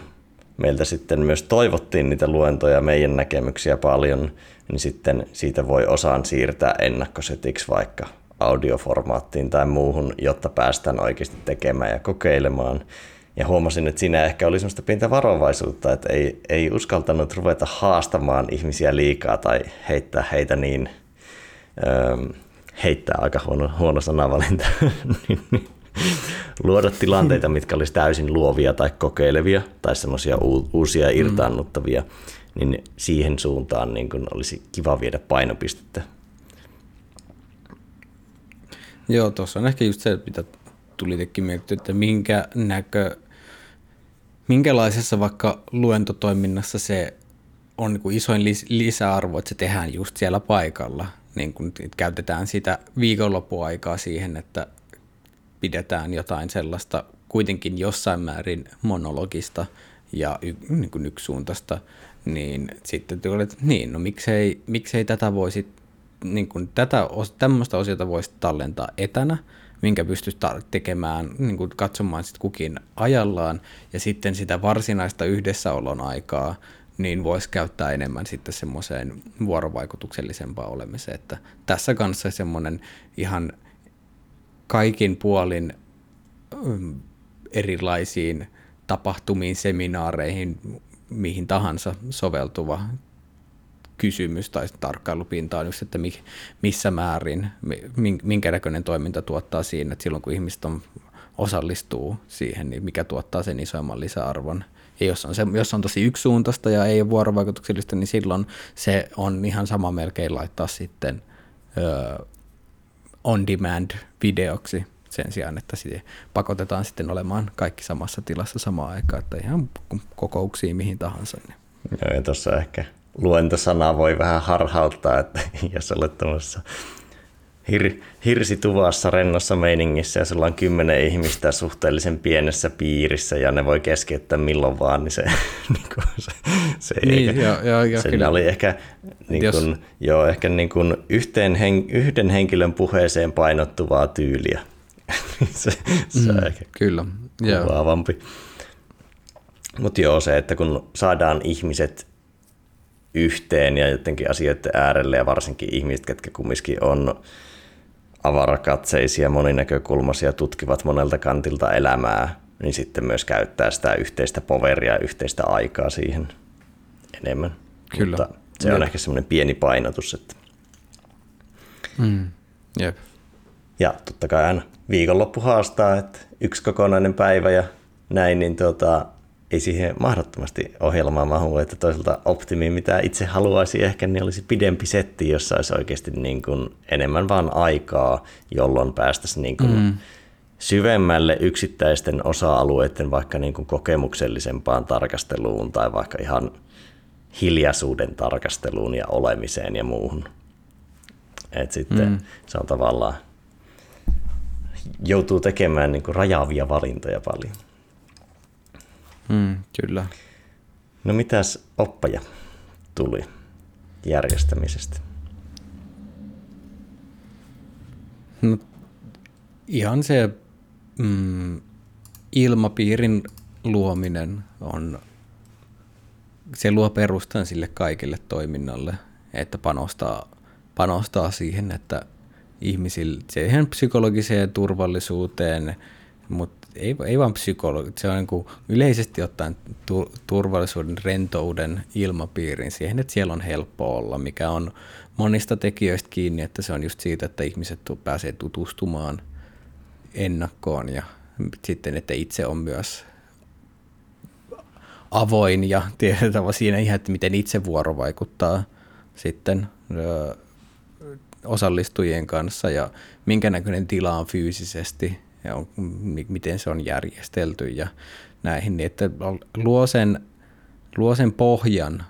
meiltä sitten myös toivottiin niitä luentoja, meidän näkemyksiä paljon, niin sitten siitä voi osaan siirtää ennakkosetiksi vaikka audioformaattiin tai muuhun, jotta päästään oikeasti tekemään ja kokeilemaan. Ja huomasin, että siinä ehkä oli sellaista pientä varovaisuutta, että ei, ei uskaltanut ruveta haastamaan ihmisiä liikaa tai heittää heitä niin, öö, heittää aika huono, huono sanavalinta, luoda tilanteita, mitkä olisi täysin luovia tai kokeilevia tai semmoisia uusia mm. irtaannuttavia, niin siihen suuntaan niin kuin olisi kiva viedä painopistettä. Joo, tuossa on ehkä just se, mitä tuli tekin miettiä, että minkä näkö, minkälaisessa vaikka luentotoiminnassa se on niin kuin isoin lisäarvo, että se tehdään just siellä paikalla. Niin kun käytetään sitä viikonloppuaikaa siihen, että pidetään jotain sellaista kuitenkin jossain määrin monologista ja y, niin kuin yksisuuntaista, niin sitten tulee, että niin, no miksei, miksei tätä voisi, niin kuin tätä, tämmöistä osiota voisi tallentaa etänä, minkä pystyisi tekemään, niin kuin katsomaan sitten kukin ajallaan, ja sitten sitä varsinaista yhdessäolon aikaa, niin voisi käyttää enemmän sitten semmoiseen vuorovaikutuksellisempaan olemiseen. Että tässä kanssa semmoinen ihan kaikin puolin mm, erilaisiin tapahtumiin, seminaareihin, mihin tahansa soveltuva kysymys tai tarkkailupinta on just, että missä määrin, minkä näköinen toiminta tuottaa siinä, että silloin kun ihmiset on, osallistuu siihen, niin mikä tuottaa sen isoimman lisäarvon. Ja jos on, se, jos on tosi yksisuuntaista ja ei ole vuorovaikutuksellista, niin silloin se on ihan sama melkein laittaa sitten ö, on-demand-videoksi sen sijaan, että sitten pakotetaan sitten olemaan kaikki samassa tilassa samaan aikaan, että ihan kokouksiin mihin tahansa. Niin. Joo, ja tuossa ehkä luentosana voi vähän harhauttaa, että jos olet tuossa hir, hirsituvassa rennossa meiningissä ja sulla on kymmenen ihmistä suhteellisen pienessä piirissä ja ne voi keskeyttää milloin vaan, niin se, niin kuin se, se niin, eikä, joo, joo, joo, kyllä. oli ehkä, niin kuin, joo, ehkä niin kuin yhteen hen, yhden henkilön puheeseen painottuvaa tyyliä. se, se mm, on ehkä kyllä. kuvaavampi. Mutta joo, se, että kun saadaan ihmiset yhteen ja jotenkin asioiden äärelle ja varsinkin ihmiset, ketkä kumminkin on avarakatseisia, moninäkökulmaisia, tutkivat monelta kantilta elämää, niin sitten myös käyttää sitä yhteistä poveria, yhteistä aikaa siihen enemmän. Kyllä. Mutta se Jep. on ehkä semmoinen pieni painotus. Että... Mm. Jep. Ja totta kai aina viikonloppu haastaa, että yksi kokonainen päivä ja näin, niin tuota, ei siihen mahdottomasti ohjelmaan mahu, että toisaalta optimi, mitä itse haluaisi ehkä, niin olisi pidempi setti, jossa olisi oikeasti niin kuin enemmän vaan aikaa, jolloin päästäisiin niin kuin mm. syvemmälle yksittäisten osa-alueiden vaikka niin kuin kokemuksellisempaan tarkasteluun tai vaikka ihan hiljaisuuden tarkasteluun ja olemiseen ja muuhun. Et sitten mm. se on tavallaan, joutuu tekemään niin kuin rajaavia valintoja paljon. Mm, kyllä. No mitäs oppaja tuli järjestämisestä? No, ihan se mm, ilmapiirin luominen on, se luo perustan sille kaikille toiminnalle, että panostaa, panostaa siihen, että ihmisille, siihen psykologiseen turvallisuuteen, mutta ei, ei vaan psykologi, se on niin kuin yleisesti ottaen tu, turvallisuuden, rentouden ilmapiirin siihen, että siellä on helppo olla, mikä on monista tekijöistä kiinni, että se on just siitä, että ihmiset pääsee tutustumaan ennakkoon ja sitten, että itse on myös avoin ja tiedetään siinä ihan, että miten itse vuorovaikuttaa sitten ö, osallistujien kanssa ja minkä näköinen tila on fyysisesti ja on, miten se on järjestelty ja näihin, niin että luo sen, luo sen pohjan,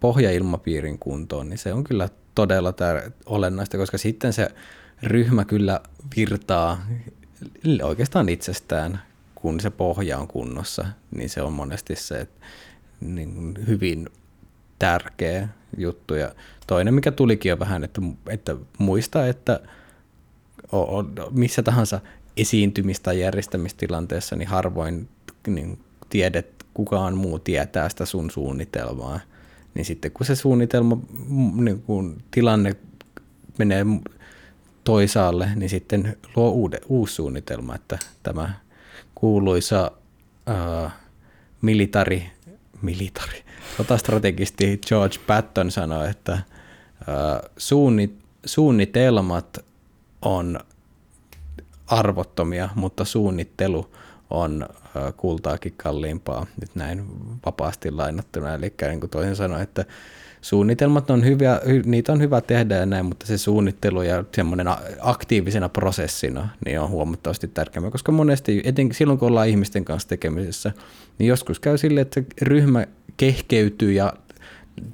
pohjailmapiirin kuntoon, niin se on kyllä todella tär- olennaista, koska sitten se ryhmä kyllä virtaa oikeastaan itsestään, kun se pohja on kunnossa, niin se on monesti se että niin hyvin tärkeä juttu. Ja toinen, mikä tulikin jo vähän, että, että muista, että missä tahansa esiintymis- tai järjestämistilanteessa niin harvoin niin tiedet kukaan muu tietää sitä sun suunnitelmaa. Niin sitten kun se suunnitelma, niin kun tilanne menee toisaalle, niin sitten luo uude, uusi suunnitelma, että tämä kuuluisa uh, militari, militari, sotastrategisti George Patton sanoi, että uh, suunnit, suunnitelmat on arvottomia, mutta suunnittelu on kultaakin kalliimpaa, nyt näin vapaasti lainattuna. Eli niin kuin toisin sanoen, että suunnitelmat on hyviä, niitä on hyvä tehdä ja näin, mutta se suunnittelu ja semmoinen aktiivisena prosessina niin on huomattavasti tärkeämpää, koska monesti, etenkin silloin kun ollaan ihmisten kanssa tekemisessä, niin joskus käy sille, että ryhmä kehkeytyy ja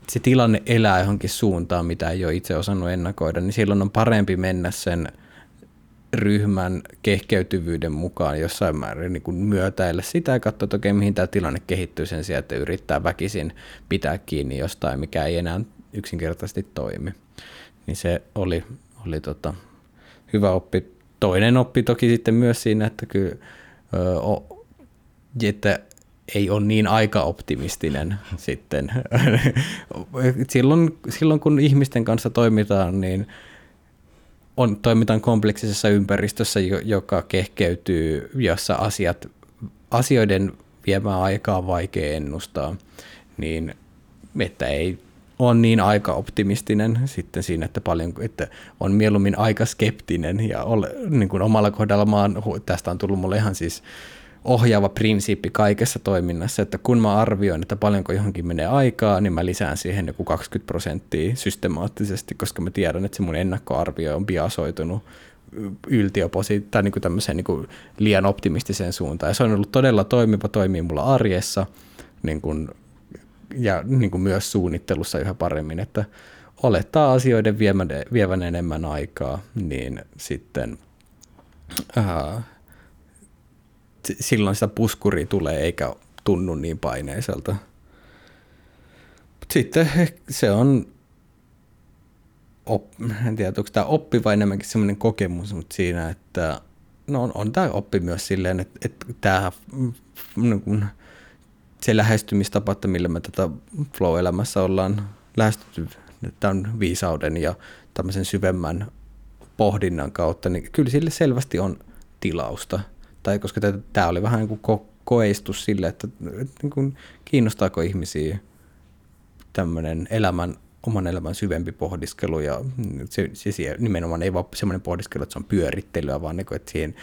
se tilanne elää johonkin suuntaan, mitä ei ole itse osannut ennakoida, niin silloin on parempi mennä sen ryhmän kehkeytyvyyden mukaan jossain määrin niin kuin myötäillä sitä ja katsoa, että okei, mihin tämä tilanne kehittyy sen sijaan, että yrittää väkisin pitää kiinni jostain, mikä ei enää yksinkertaisesti toimi. Niin se oli, oli tota, hyvä oppi. Toinen oppi toki sitten myös siinä, että kyllä, ö, että ei ole niin aika optimistinen sitten. silloin, silloin kun ihmisten kanssa toimitaan, niin on, toimitaan kompleksisessa ympäristössä, joka kehkeytyy, jossa asiat, asioiden viemään aikaa on vaikea ennustaa, niin että ei on niin aika optimistinen sitten siinä, että, paljon, että on mieluummin aika skeptinen ja ole, niin kuin omalla kohdalla mä oon, tästä on tullut mulle ihan siis ohjaava prinsiippi kaikessa toiminnassa, että kun mä arvioin, että paljonko johonkin menee aikaa, niin mä lisään siihen joku 20 prosenttia systemaattisesti, koska mä tiedän, että se mun ennakkoarvio on biasoitunut yltioposi tai niin kuin tämmöiseen niin kuin liian optimistiseen suuntaan. Ja se on ollut todella toimiva, toimii mulla arjessa niin kuin, ja niin kuin myös suunnittelussa yhä paremmin, että olettaa asioiden vievän, vievän enemmän aikaa, niin sitten ää, silloin sitä puskuria tulee eikä tunnu niin paineiselta. Sitten se on, op, en tiedä onko tämä oppi vai enemmänkin semmoinen kokemus, mutta siinä, että no on, on tämä oppi myös silleen, että, että tämä niin se lähestymistapa, että millä me tätä flow-elämässä ollaan lähestytty tämän viisauden ja tämmöisen syvemmän pohdinnan kautta, niin kyllä sille selvästi on tilausta – tai koska tämä oli vähän niin kuin ko- koeistus sille, että, että niin kuin, kiinnostaako ihmisiä tämmöinen elämän, oman elämän syvempi pohdiskelu ja se, se, se nimenomaan ei vaan semmoinen pohdiskelu, että se on pyörittelyä, vaan niin kuin, että, siihen,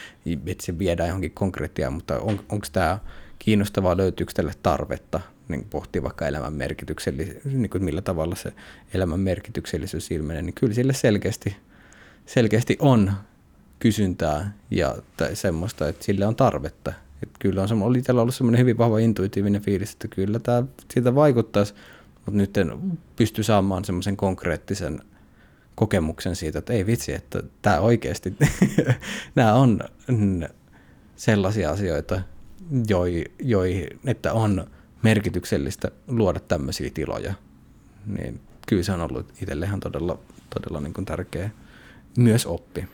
että se viedään johonkin konkreettiaan, mutta on, onko tämä kiinnostavaa, löytyykö tälle tarvetta niin pohtia vaikka elämän merkityksellisyys, niin kuin millä tavalla se elämän merkityksellisyys ilmenee, niin kyllä sille selkeästi, selkeästi on kysyntää ja tai semmoista, että sille on tarvetta. Että kyllä on, oli itsellä ollut semmoinen hyvin vahva intuitiivinen fiilis, että kyllä tämä siitä vaikuttaisi, mutta nyt en pysty saamaan semmoisen konkreettisen kokemuksen siitä, että ei vitsi, että tämä oikeasti, nämä on sellaisia asioita, joi, joi, että on merkityksellistä luoda tämmöisiä tiloja. Niin kyllä se on ollut itselle ihan todella, todella niin kuin tärkeä myös oppi.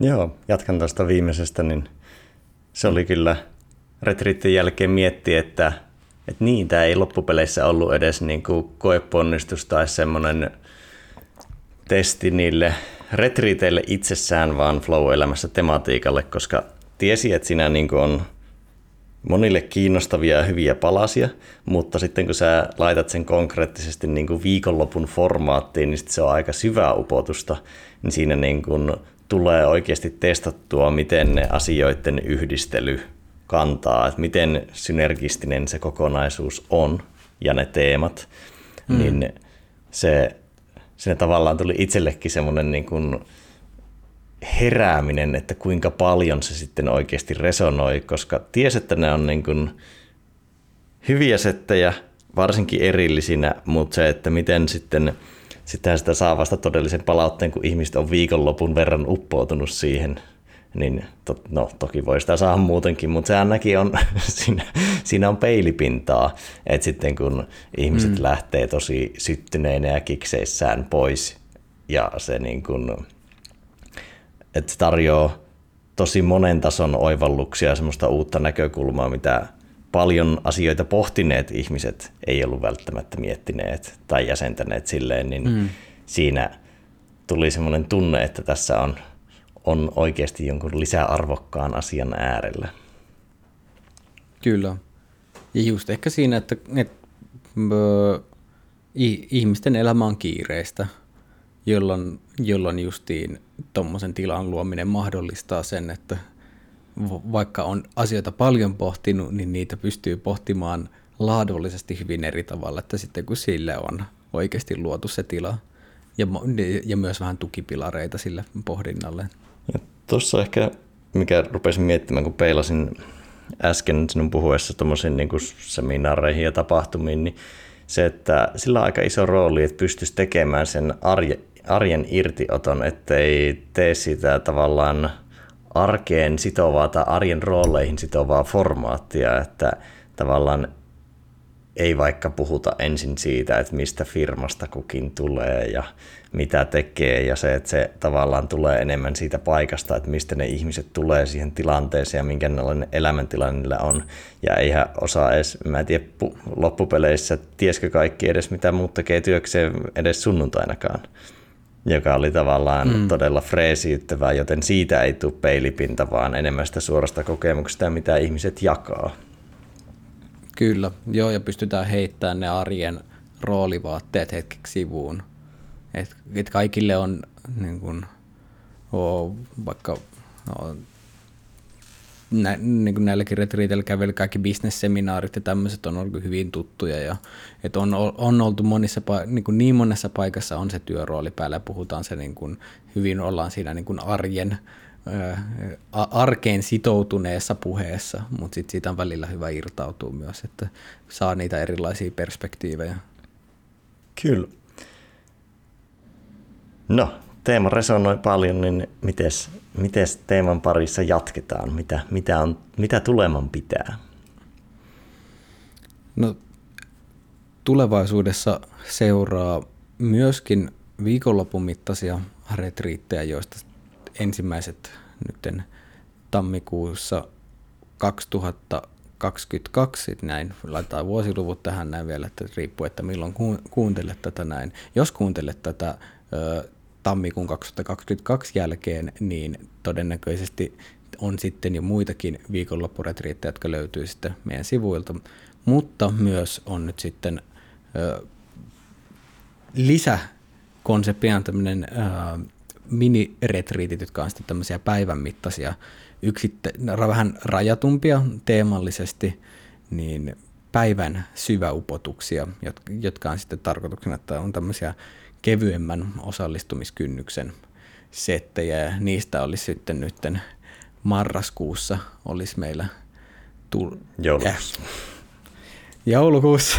Joo, jatkan tuosta viimeisestä, niin se oli kyllä retriittin jälkeen mietti, että, että niin, tämä ei loppupeleissä ollut edes niin kuin koeponnistus tai semmoinen testi niille retriiteille itsessään, vaan flow-elämässä tematiikalle, koska tiesi, että siinä niin kuin on monille kiinnostavia ja hyviä palasia, mutta sitten kun sä laitat sen konkreettisesti niin kuin viikonlopun formaattiin, niin se on aika syvää upotusta, niin siinä niin kuin tulee oikeasti testattua, miten ne asioiden yhdistely kantaa, että miten synergistinen se kokonaisuus on ja ne teemat, mm. niin se, se tavallaan tuli itsellekin semmoinen niin kuin herääminen, että kuinka paljon se sitten oikeasti resonoi, koska ties, että ne on niin kuin hyviä settejä, varsinkin erillisinä, mutta se, että miten sitten sitä sitä saa vasta todellisen palautteen, kun ihmiset on viikonlopun verran uppoutunut siihen, niin to, no toki voi sitä saada muutenkin, mutta se ainakin on, siinä, siinä on peilipintaa, että sitten kun ihmiset mm. lähtee tosi syttyneinä ja kikseissään pois ja se niin kuin, että se tarjoaa tosi monen tason oivalluksia, semmoista uutta näkökulmaa, mitä paljon asioita pohtineet ihmiset ei ollut välttämättä miettineet tai jäsentäneet silleen, niin mm. siinä tuli semmoinen tunne, että tässä on, on oikeasti jonkun lisäarvokkaan asian äärellä. Kyllä. Ja just ehkä siinä, että, että ö, ihmisten elämä on kiireistä, jolloin, jolloin justiin tuommoisen tilan luominen mahdollistaa sen, että vaikka on asioita paljon pohtinut, niin niitä pystyy pohtimaan laadullisesti hyvin eri tavalla, että sitten kun sille on oikeasti luotu se tila ja, ja myös vähän tukipilareita sille pohdinnalle. Tuossa ehkä, mikä rupesin miettimään, kun peilasin äsken sinun puhuessa tuommoisiin niin seminaareihin ja tapahtumiin, niin se, että sillä on aika iso rooli, että pystyisi tekemään sen arje, arjen irtioton, ettei tee sitä tavallaan arkeen sitovaa tai arjen rooleihin sitovaa formaattia, että tavallaan ei vaikka puhuta ensin siitä, että mistä firmasta kukin tulee ja mitä tekee ja se, että se tavallaan tulee enemmän siitä paikasta, että mistä ne ihmiset tulee siihen tilanteeseen ja minkälainen elämäntilanne on. Ja eihän osaa edes, mä en tiedä loppupeleissä, tieskö kaikki edes mitä muut tekee työkseen edes sunnuntainakaan joka oli tavallaan mm. todella freesiyttävää, joten siitä ei tule peilipinta, vaan enemmän sitä suorasta kokemuksesta, mitä ihmiset jakaa. Kyllä, joo, ja pystytään heittämään ne arjen roolivaatteet hetkeksi sivuun. Et, et kaikille on niin kun, oh, vaikka no, nä, niin kuin näilläkin retriiteillä kävely kaikki bisnesseminaarit ja tämmöiset on ollut hyvin tuttuja. Ja, et on, on oltu monissa, niin, kuin niin monessa paikassa on se työrooli päällä ja puhutaan se niin kuin, hyvin ollaan siinä niin kuin arjen, arkeen sitoutuneessa puheessa, mutta sitten siitä on välillä hyvä irtautua myös, että saa niitä erilaisia perspektiivejä. Kyllä. No, teema resonoi paljon, niin mites, mites teeman parissa jatketaan? Mitä, mitä, on, mitä tuleman pitää? No, tulevaisuudessa seuraa myöskin viikonlopun mittaisia retriittejä, joista ensimmäiset nyt tammikuussa 2022, näin laitetaan vuosiluvut tähän näin vielä, että riippuu, että milloin kuuntelet tätä näin. Jos kuuntelet tätä tammikuun 2022 jälkeen, niin todennäköisesti on sitten jo muitakin viikonloppuretriittejä, jotka löytyy sitten meidän sivuilta, mutta myös on nyt sitten ö, lisäkonseptia tämmöinen ö, miniretriitit, jotka on sitten tämmöisiä päivän mittaisia, yksitte, vähän rajatumpia teemallisesti, niin päivän syväupotuksia, jotka on sitten tarkoituksena, että on tämmöisiä kevyemmän osallistumiskynnyksen settejä ja niistä olisi sitten nyt marraskuussa olisi meillä tul- joulukuussa. Äh, joulukuussa.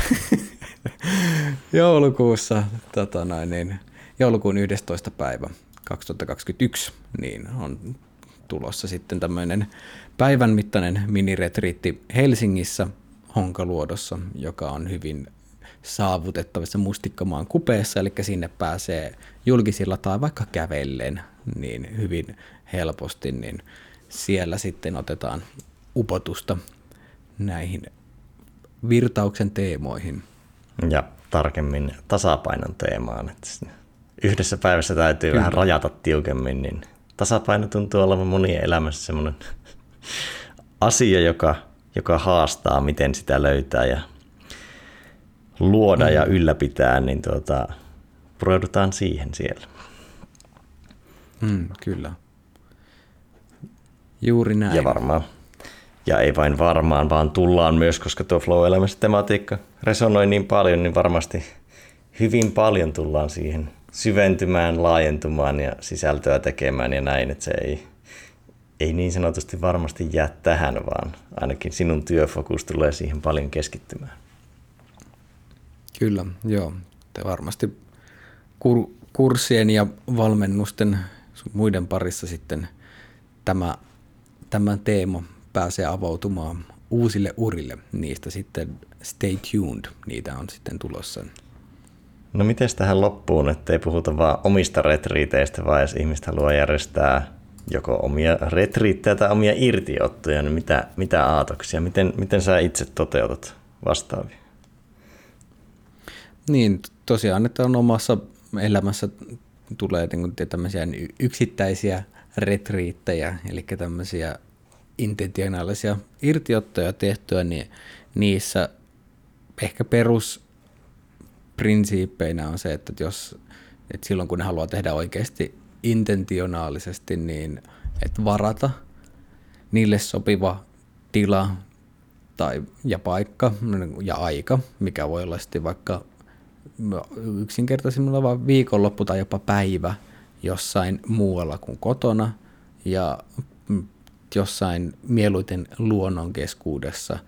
joulukuussa, tota noin, niin, joulukuun 11. päivä 2021, niin on tulossa sitten tämmöinen päivän mittainen miniretriitti Helsingissä Honkaluodossa, joka on hyvin saavutettavissa Mustikkamaan kupeessa, eli sinne pääsee julkisilla tai vaikka kävellen niin hyvin helposti, niin siellä sitten otetaan upotusta näihin virtauksen teemoihin. Ja tarkemmin tasapainon teemaan. Että yhdessä päivässä täytyy Kyllä. vähän rajata tiukemmin, niin tasapaino tuntuu olevan monien elämässä semmoinen asia, joka, joka haastaa, miten sitä löytää ja luoda mm. ja ylläpitää, niin tuota, pureudutaan siihen siellä. Mm, kyllä. Juuri näin. Ja varmaan. Ja ei vain varmaan, vaan tullaan myös, koska tuo flow-elämässä tematiikka resonoi niin paljon, niin varmasti hyvin paljon tullaan siihen syventymään, laajentumaan ja sisältöä tekemään ja näin, että se ei, ei niin sanotusti varmasti jää tähän, vaan ainakin sinun työfokus tulee siihen paljon keskittymään. Kyllä, joo. Te varmasti kur- kurssien ja valmennusten muiden parissa sitten tämä, tämä teema pääsee avautumaan uusille urille. Niistä sitten stay tuned, niitä on sitten tulossa. No miten tähän loppuun, ettei puhuta vaan omista retriiteistä, vaan jos ihmiset haluaa järjestää joko omia retriittejä tai omia irtiottoja, niin mitä, mitä aatoksia, miten, miten sä itse toteutat vastaavia? Niin, tosiaan, että on omassa elämässä tulee niin tämmöisiä yksittäisiä retriittejä, eli tämmöisiä intentionaalisia irtiottoja tehtyä, niin niissä ehkä perusprinsiippeinä on se, että jos että silloin kun ne haluaa tehdä oikeasti intentionaalisesti, niin että varata niille sopiva tila tai, ja paikka ja aika, mikä voi olla sitten vaikka yksinkertaisimmilla vaan viikonloppu tai jopa päivä jossain muualla kuin kotona ja jossain mieluiten luonnon keskuudessa,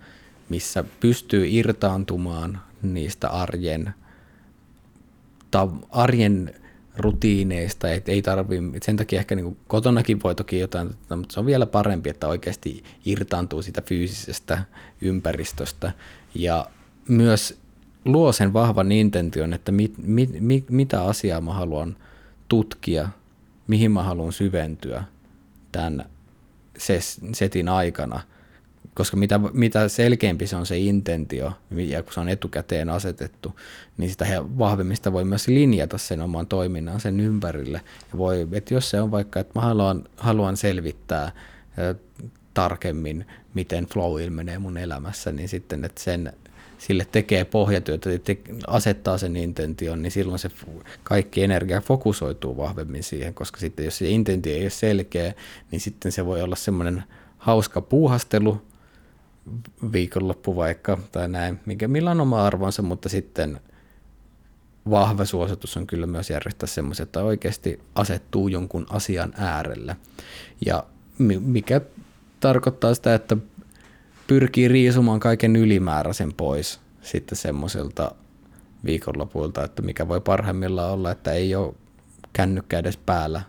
missä pystyy irtaantumaan niistä arjen, ta, arjen rutiineista, että ei tarvi, et sen takia ehkä niin kotonakin voi toki jotain, mutta se on vielä parempi, että oikeasti irtaantuu siitä fyysisestä ympäristöstä. Ja myös luo sen vahvan intention, että mit, mit, mit, mitä asiaa mä haluan tutkia, mihin mä haluan syventyä tämän setin aikana, koska mitä, mitä selkeämpi se on se intentio, ja kun se on etukäteen asetettu, niin sitä vahvemmista voi myös linjata sen oman toiminnan sen ympärille. Ja voi, että jos se on vaikka, että mä haluan, haluan selvittää tarkemmin, miten flow ilmenee mun elämässä, niin sitten, että sen sille tekee pohjatyötä ja te, asettaa sen intention, niin silloin se kaikki energia fokusoituu vahvemmin siihen, koska sitten jos se intentio ei ole selkeä, niin sitten se voi olla semmoinen hauska puuhastelu, viikonloppu vaikka tai näin, mikä, millä on oma arvonsa, mutta sitten vahva suositus on kyllä myös järjestää semmoiset, että oikeasti asettuu jonkun asian äärelle. Ja mikä tarkoittaa sitä, että pyrkii riisumaan kaiken ylimääräisen pois sitten semmoiselta viikonlopuilta, että mikä voi parhaimmillaan olla, että ei ole kännykkä edes päällä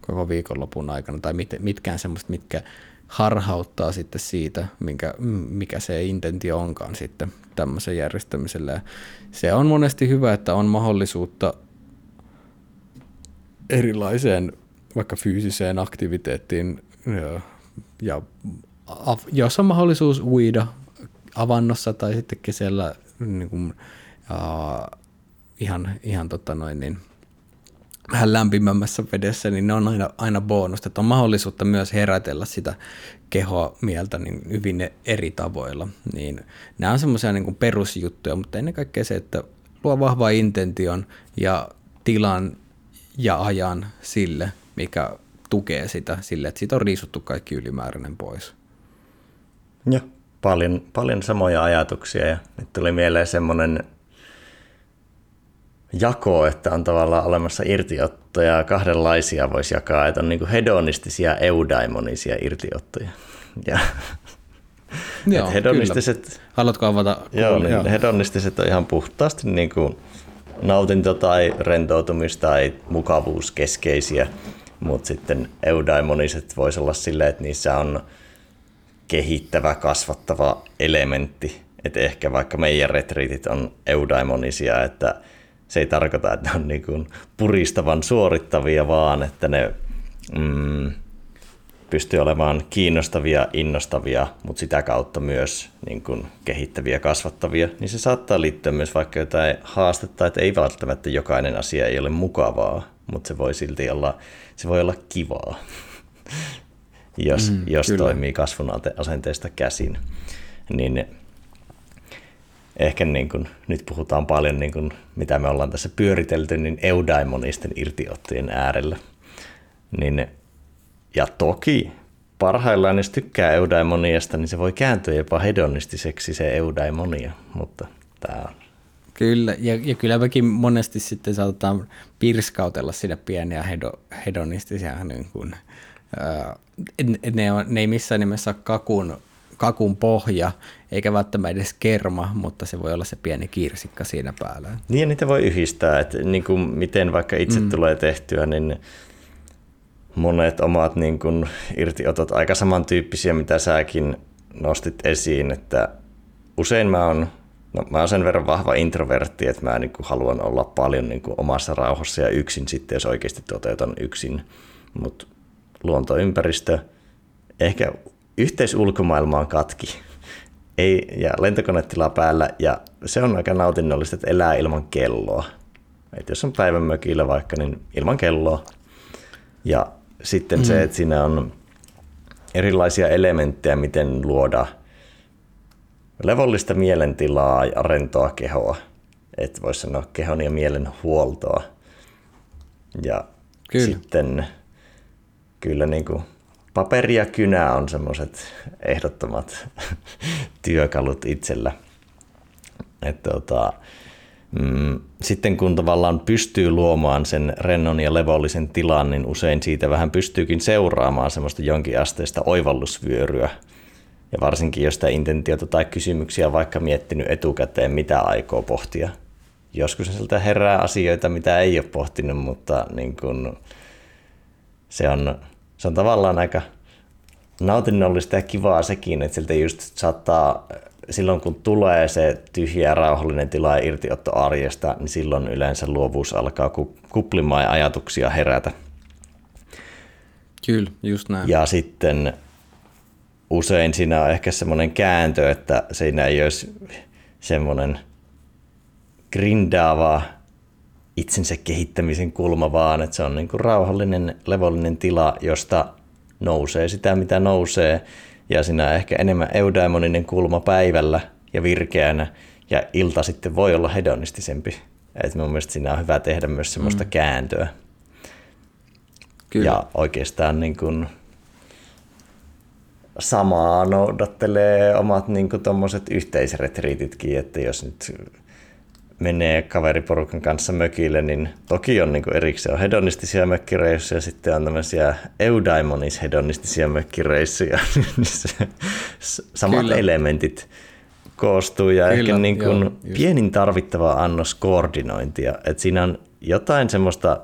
koko viikonlopun aikana tai mit, mitkään semmoista, mitkä harhauttaa sitten siitä, minkä, mikä se intentio onkaan sitten tämmöisen järjestämisellä. Ja se on monesti hyvä, että on mahdollisuutta erilaiseen vaikka fyysiseen aktiviteettiin ja, ja jos on mahdollisuus uida avannossa tai sitten kesällä niin kuin, uh, ihan, ihan tota noin, niin, vähän lämpimämmässä vedessä, niin ne on aina, aina bonusta, että on mahdollisuutta myös herätellä sitä kehoa mieltä niin hyvin eri tavoilla. Niin nämä on semmoisia niin perusjuttuja, mutta ennen kaikkea se, että luo vahva intention ja tilan ja ajan sille, mikä tukee sitä sille, että siitä on riisuttu kaikki ylimääräinen pois. Joo, paljon, paljon samoja ajatuksia ja nyt tuli mieleen semmoinen jako, että on tavallaan olemassa irtiottoja, kahdenlaisia voisi jakaa, että on niin hedonistisia eudaimonisia irtiottoja. Ja, joo, hedonistiset, kyllä. Haluatko avata? Joo, niin joo. hedonistiset on ihan puhtaasti niin kuin nautinto- tai rentoutumis- tai mukavuuskeskeisiä, mutta sitten eudaimoniset voisi olla silleen, että niissä on – kehittävä, kasvattava elementti. Että ehkä vaikka meidän retriitit on eudaimonisia, että se ei tarkoita, että ne on niin kuin puristavan suorittavia, vaan että ne mm, pystyy olemaan kiinnostavia, innostavia, mutta sitä kautta myös niin kuin kehittäviä, kasvattavia, niin se saattaa liittyä myös vaikka jotain haastetta, että ei välttämättä jokainen asia ei ole mukavaa, mutta se voi silti olla, se voi olla kivaa jos, mm, jos toimii kasvun asenteesta käsin. Niin ehkä niin kuin, nyt puhutaan paljon, niin kuin, mitä me ollaan tässä pyöritelty, niin eudaimonisten irtiottojen äärellä. Niin, ja toki parhaillaan, jos tykkää eudaimoniasta, niin se voi kääntyä jopa hedonistiseksi se eudaimonia, mutta tämä on Kyllä, ja, ja kyllä mekin monesti sitten saatetaan pirskautella siinä pieniä hedo, hedonistisia niin kuin, ne, on, ne ei missään nimessä ole kakun, kakun pohja, eikä välttämättä edes kerma, mutta se voi olla se pieni kirsikka siinä päällä. Niin, ja niitä voi yhdistää, että niin kuin miten vaikka itse mm. tulee tehtyä, niin monet omat niin kuin irtiotot aika samantyyppisiä, mitä säkin nostit esiin, että usein mä oon No, mä oon sen verran vahva introvertti, että mä niin kuin haluan olla paljon niin kuin omassa rauhassa ja yksin sitten, jos oikeasti toteutan yksin. Mutta luontoympäristö, ehkä yhteis ulkomaailma on katki, ei, ja lentokonetila päällä, ja se on aika nautinnollista, että elää ilman kelloa. Et jos on päivän mökillä vaikka, niin ilman kelloa. Ja sitten mm. se, että siinä on erilaisia elementtejä, miten luoda levollista mielentilaa ja rentoa kehoa. Että voisi sanoa kehon ja mielen huoltoa. Ja kyllä. sitten kyllä niin kuin paperi ja kynä on semmoiset ehdottomat työkalut itsellä. Että tota, mm, sitten kun tavallaan pystyy luomaan sen rennon ja levollisen tilan, niin usein siitä vähän pystyykin seuraamaan semmoista jonkinasteista oivallusvyöryä. Ja varsinkin jos sitä intentiota tai kysymyksiä vaikka miettinyt etukäteen, mitä aikoo pohtia. Joskus sieltä herää asioita, mitä ei ole pohtinut, mutta niin kun se, on, se on tavallaan aika nautinnollista ja kivaa sekin, että sieltä just saattaa silloin kun tulee se tyhjä ja rauhallinen tila ja irtiotto arjesta, niin silloin yleensä luovuus alkaa kuplimaan ja ajatuksia herätä. Kyllä, just näin. Ja sitten usein siinä on ehkä semmoinen kääntö, että siinä ei olisi semmoinen grindaava itsensä kehittämisen kulma, vaan että se on niin kuin rauhallinen, levollinen tila, josta nousee sitä, mitä nousee, ja siinä on ehkä enemmän eudaimoninen kulma päivällä ja virkeänä, ja ilta sitten voi olla hedonistisempi. Et mun mielestä siinä on hyvä tehdä myös semmoista mm. kääntöä. Kyllä. Ja oikeastaan niin kuin samaa noudattelee omat niin tuommoiset yhteisretriititkin, että jos nyt menee kaveriporukan kanssa mökille, niin toki on niin erikseen on hedonistisia mökkireissuja ja sitten on tämmöisiä eudaimonisia hedonistisia mökkireissuja, niin samat Kyllä. elementit koostuu ja Kyllä, ehkä niin kuin joo, pienin tarvittava annos koordinointia, että siinä on jotain semmoista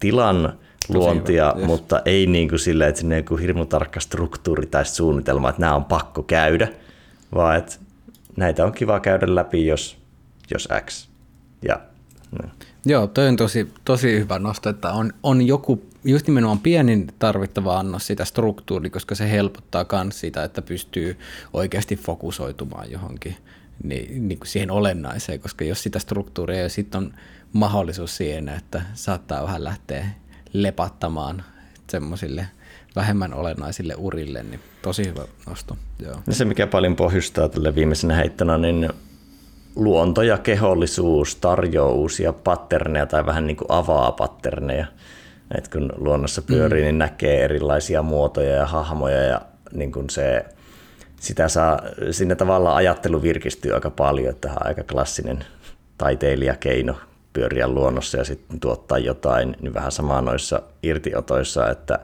tilan luontia, yes. mutta ei niin kuin silleen, että sinne on hirmu tarkka struktuuri tai suunnitelma, että nämä on pakko käydä, vaan että näitä on kiva käydä läpi, jos jos X. Ja, no. Joo, toi on tosi, tosi hyvä nosto, että on, on joku, just nimenomaan pienin tarvittava annos sitä struktuuria, koska se helpottaa myös sitä, että pystyy oikeasti fokusoitumaan johonkin niin, niin kuin siihen olennaiseen, koska jos sitä struktuuria ja sitten on mahdollisuus siihen, että saattaa vähän lähteä lepattamaan semmoisille vähemmän olennaisille urille, niin tosi hyvä nosto. Joo. Ja se, mikä paljon pohjustaa tälle viimeisenä heittona, niin luonto ja kehollisuus tarjoaa uusia patterneja tai vähän niin kuin avaa patterneja. Et kun luonnossa pyörii, mm. niin näkee erilaisia muotoja ja hahmoja ja niin kuin se, sitä saa, sinne tavallaan ajattelu virkistyy aika paljon, että on aika klassinen taiteilijakeino pyöriä luonnossa ja sitten tuottaa jotain, niin vähän samaa noissa irtiotoissa, että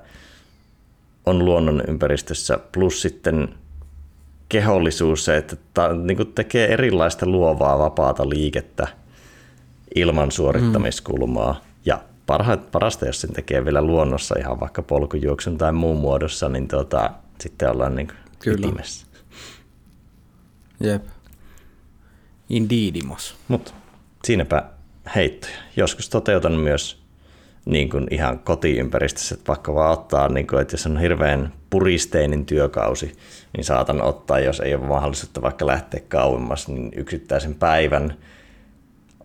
on luonnon ympäristössä plus sitten kehollisuus, se, että ta, niin kuin tekee erilaista luovaa vapaata liikettä ilman suorittamiskulmaa. Mm. Ja parha, parasta, jos sen tekee vielä luonnossa ihan vaikka polkujuoksun tai muun muodossa, niin tota, sitten ollaan niin Kyllä. ytimessä. Jep. Indeedimos. Mutta siinäpä heittoja. Joskus toteutan myös niin kuin ihan kotiympäristössä, että vaikka vaan ottaa, niin kuin, että jos on hirveän puristeinen työkausi, niin saatan ottaa, jos ei ole mahdollisuutta vaikka lähteä kauemmas, niin yksittäisen päivän,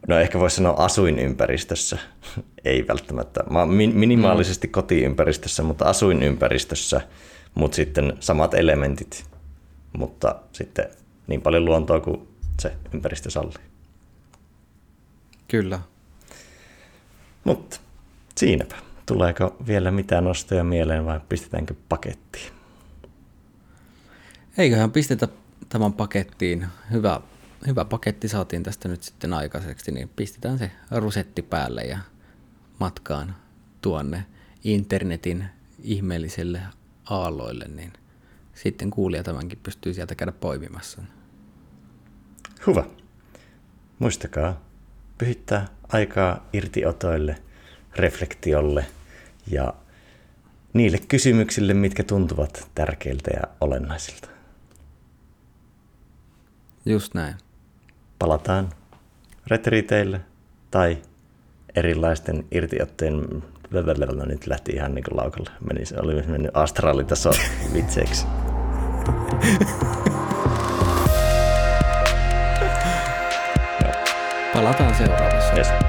no ehkä voisi sanoa asuinympäristössä, ei välttämättä, minimaalisesti mm. kotiympäristössä, mutta asuinympäristössä, mutta sitten samat elementit, mutta sitten niin paljon luontoa kuin se ympäristö sallii. Kyllä. Mutta Siinäpä. Tuleeko vielä mitään nostoja mieleen vai pistetäänkö pakettiin? Eiköhän pistetä tämän pakettiin. Hyvä, hyvä paketti saatiin tästä nyt sitten aikaiseksi, niin pistetään se rusetti päälle ja matkaan tuonne internetin ihmeelliselle aalloille, niin sitten kuulija tämänkin pystyy sieltä käydä poimimassa. Hyvä. Muistakaa pyhittää aikaa irtiotoille – reflektiolle ja niille kysymyksille, mitkä tuntuvat tärkeiltä ja olennaisilta. Just näin. Palataan retriiteille tai erilaisten irtiotteen No nyt lähti ihan niin kuin laukalle. Meni, se oli mennyt astraalitaso vitseiksi. Palataan seuraavassa. Yes.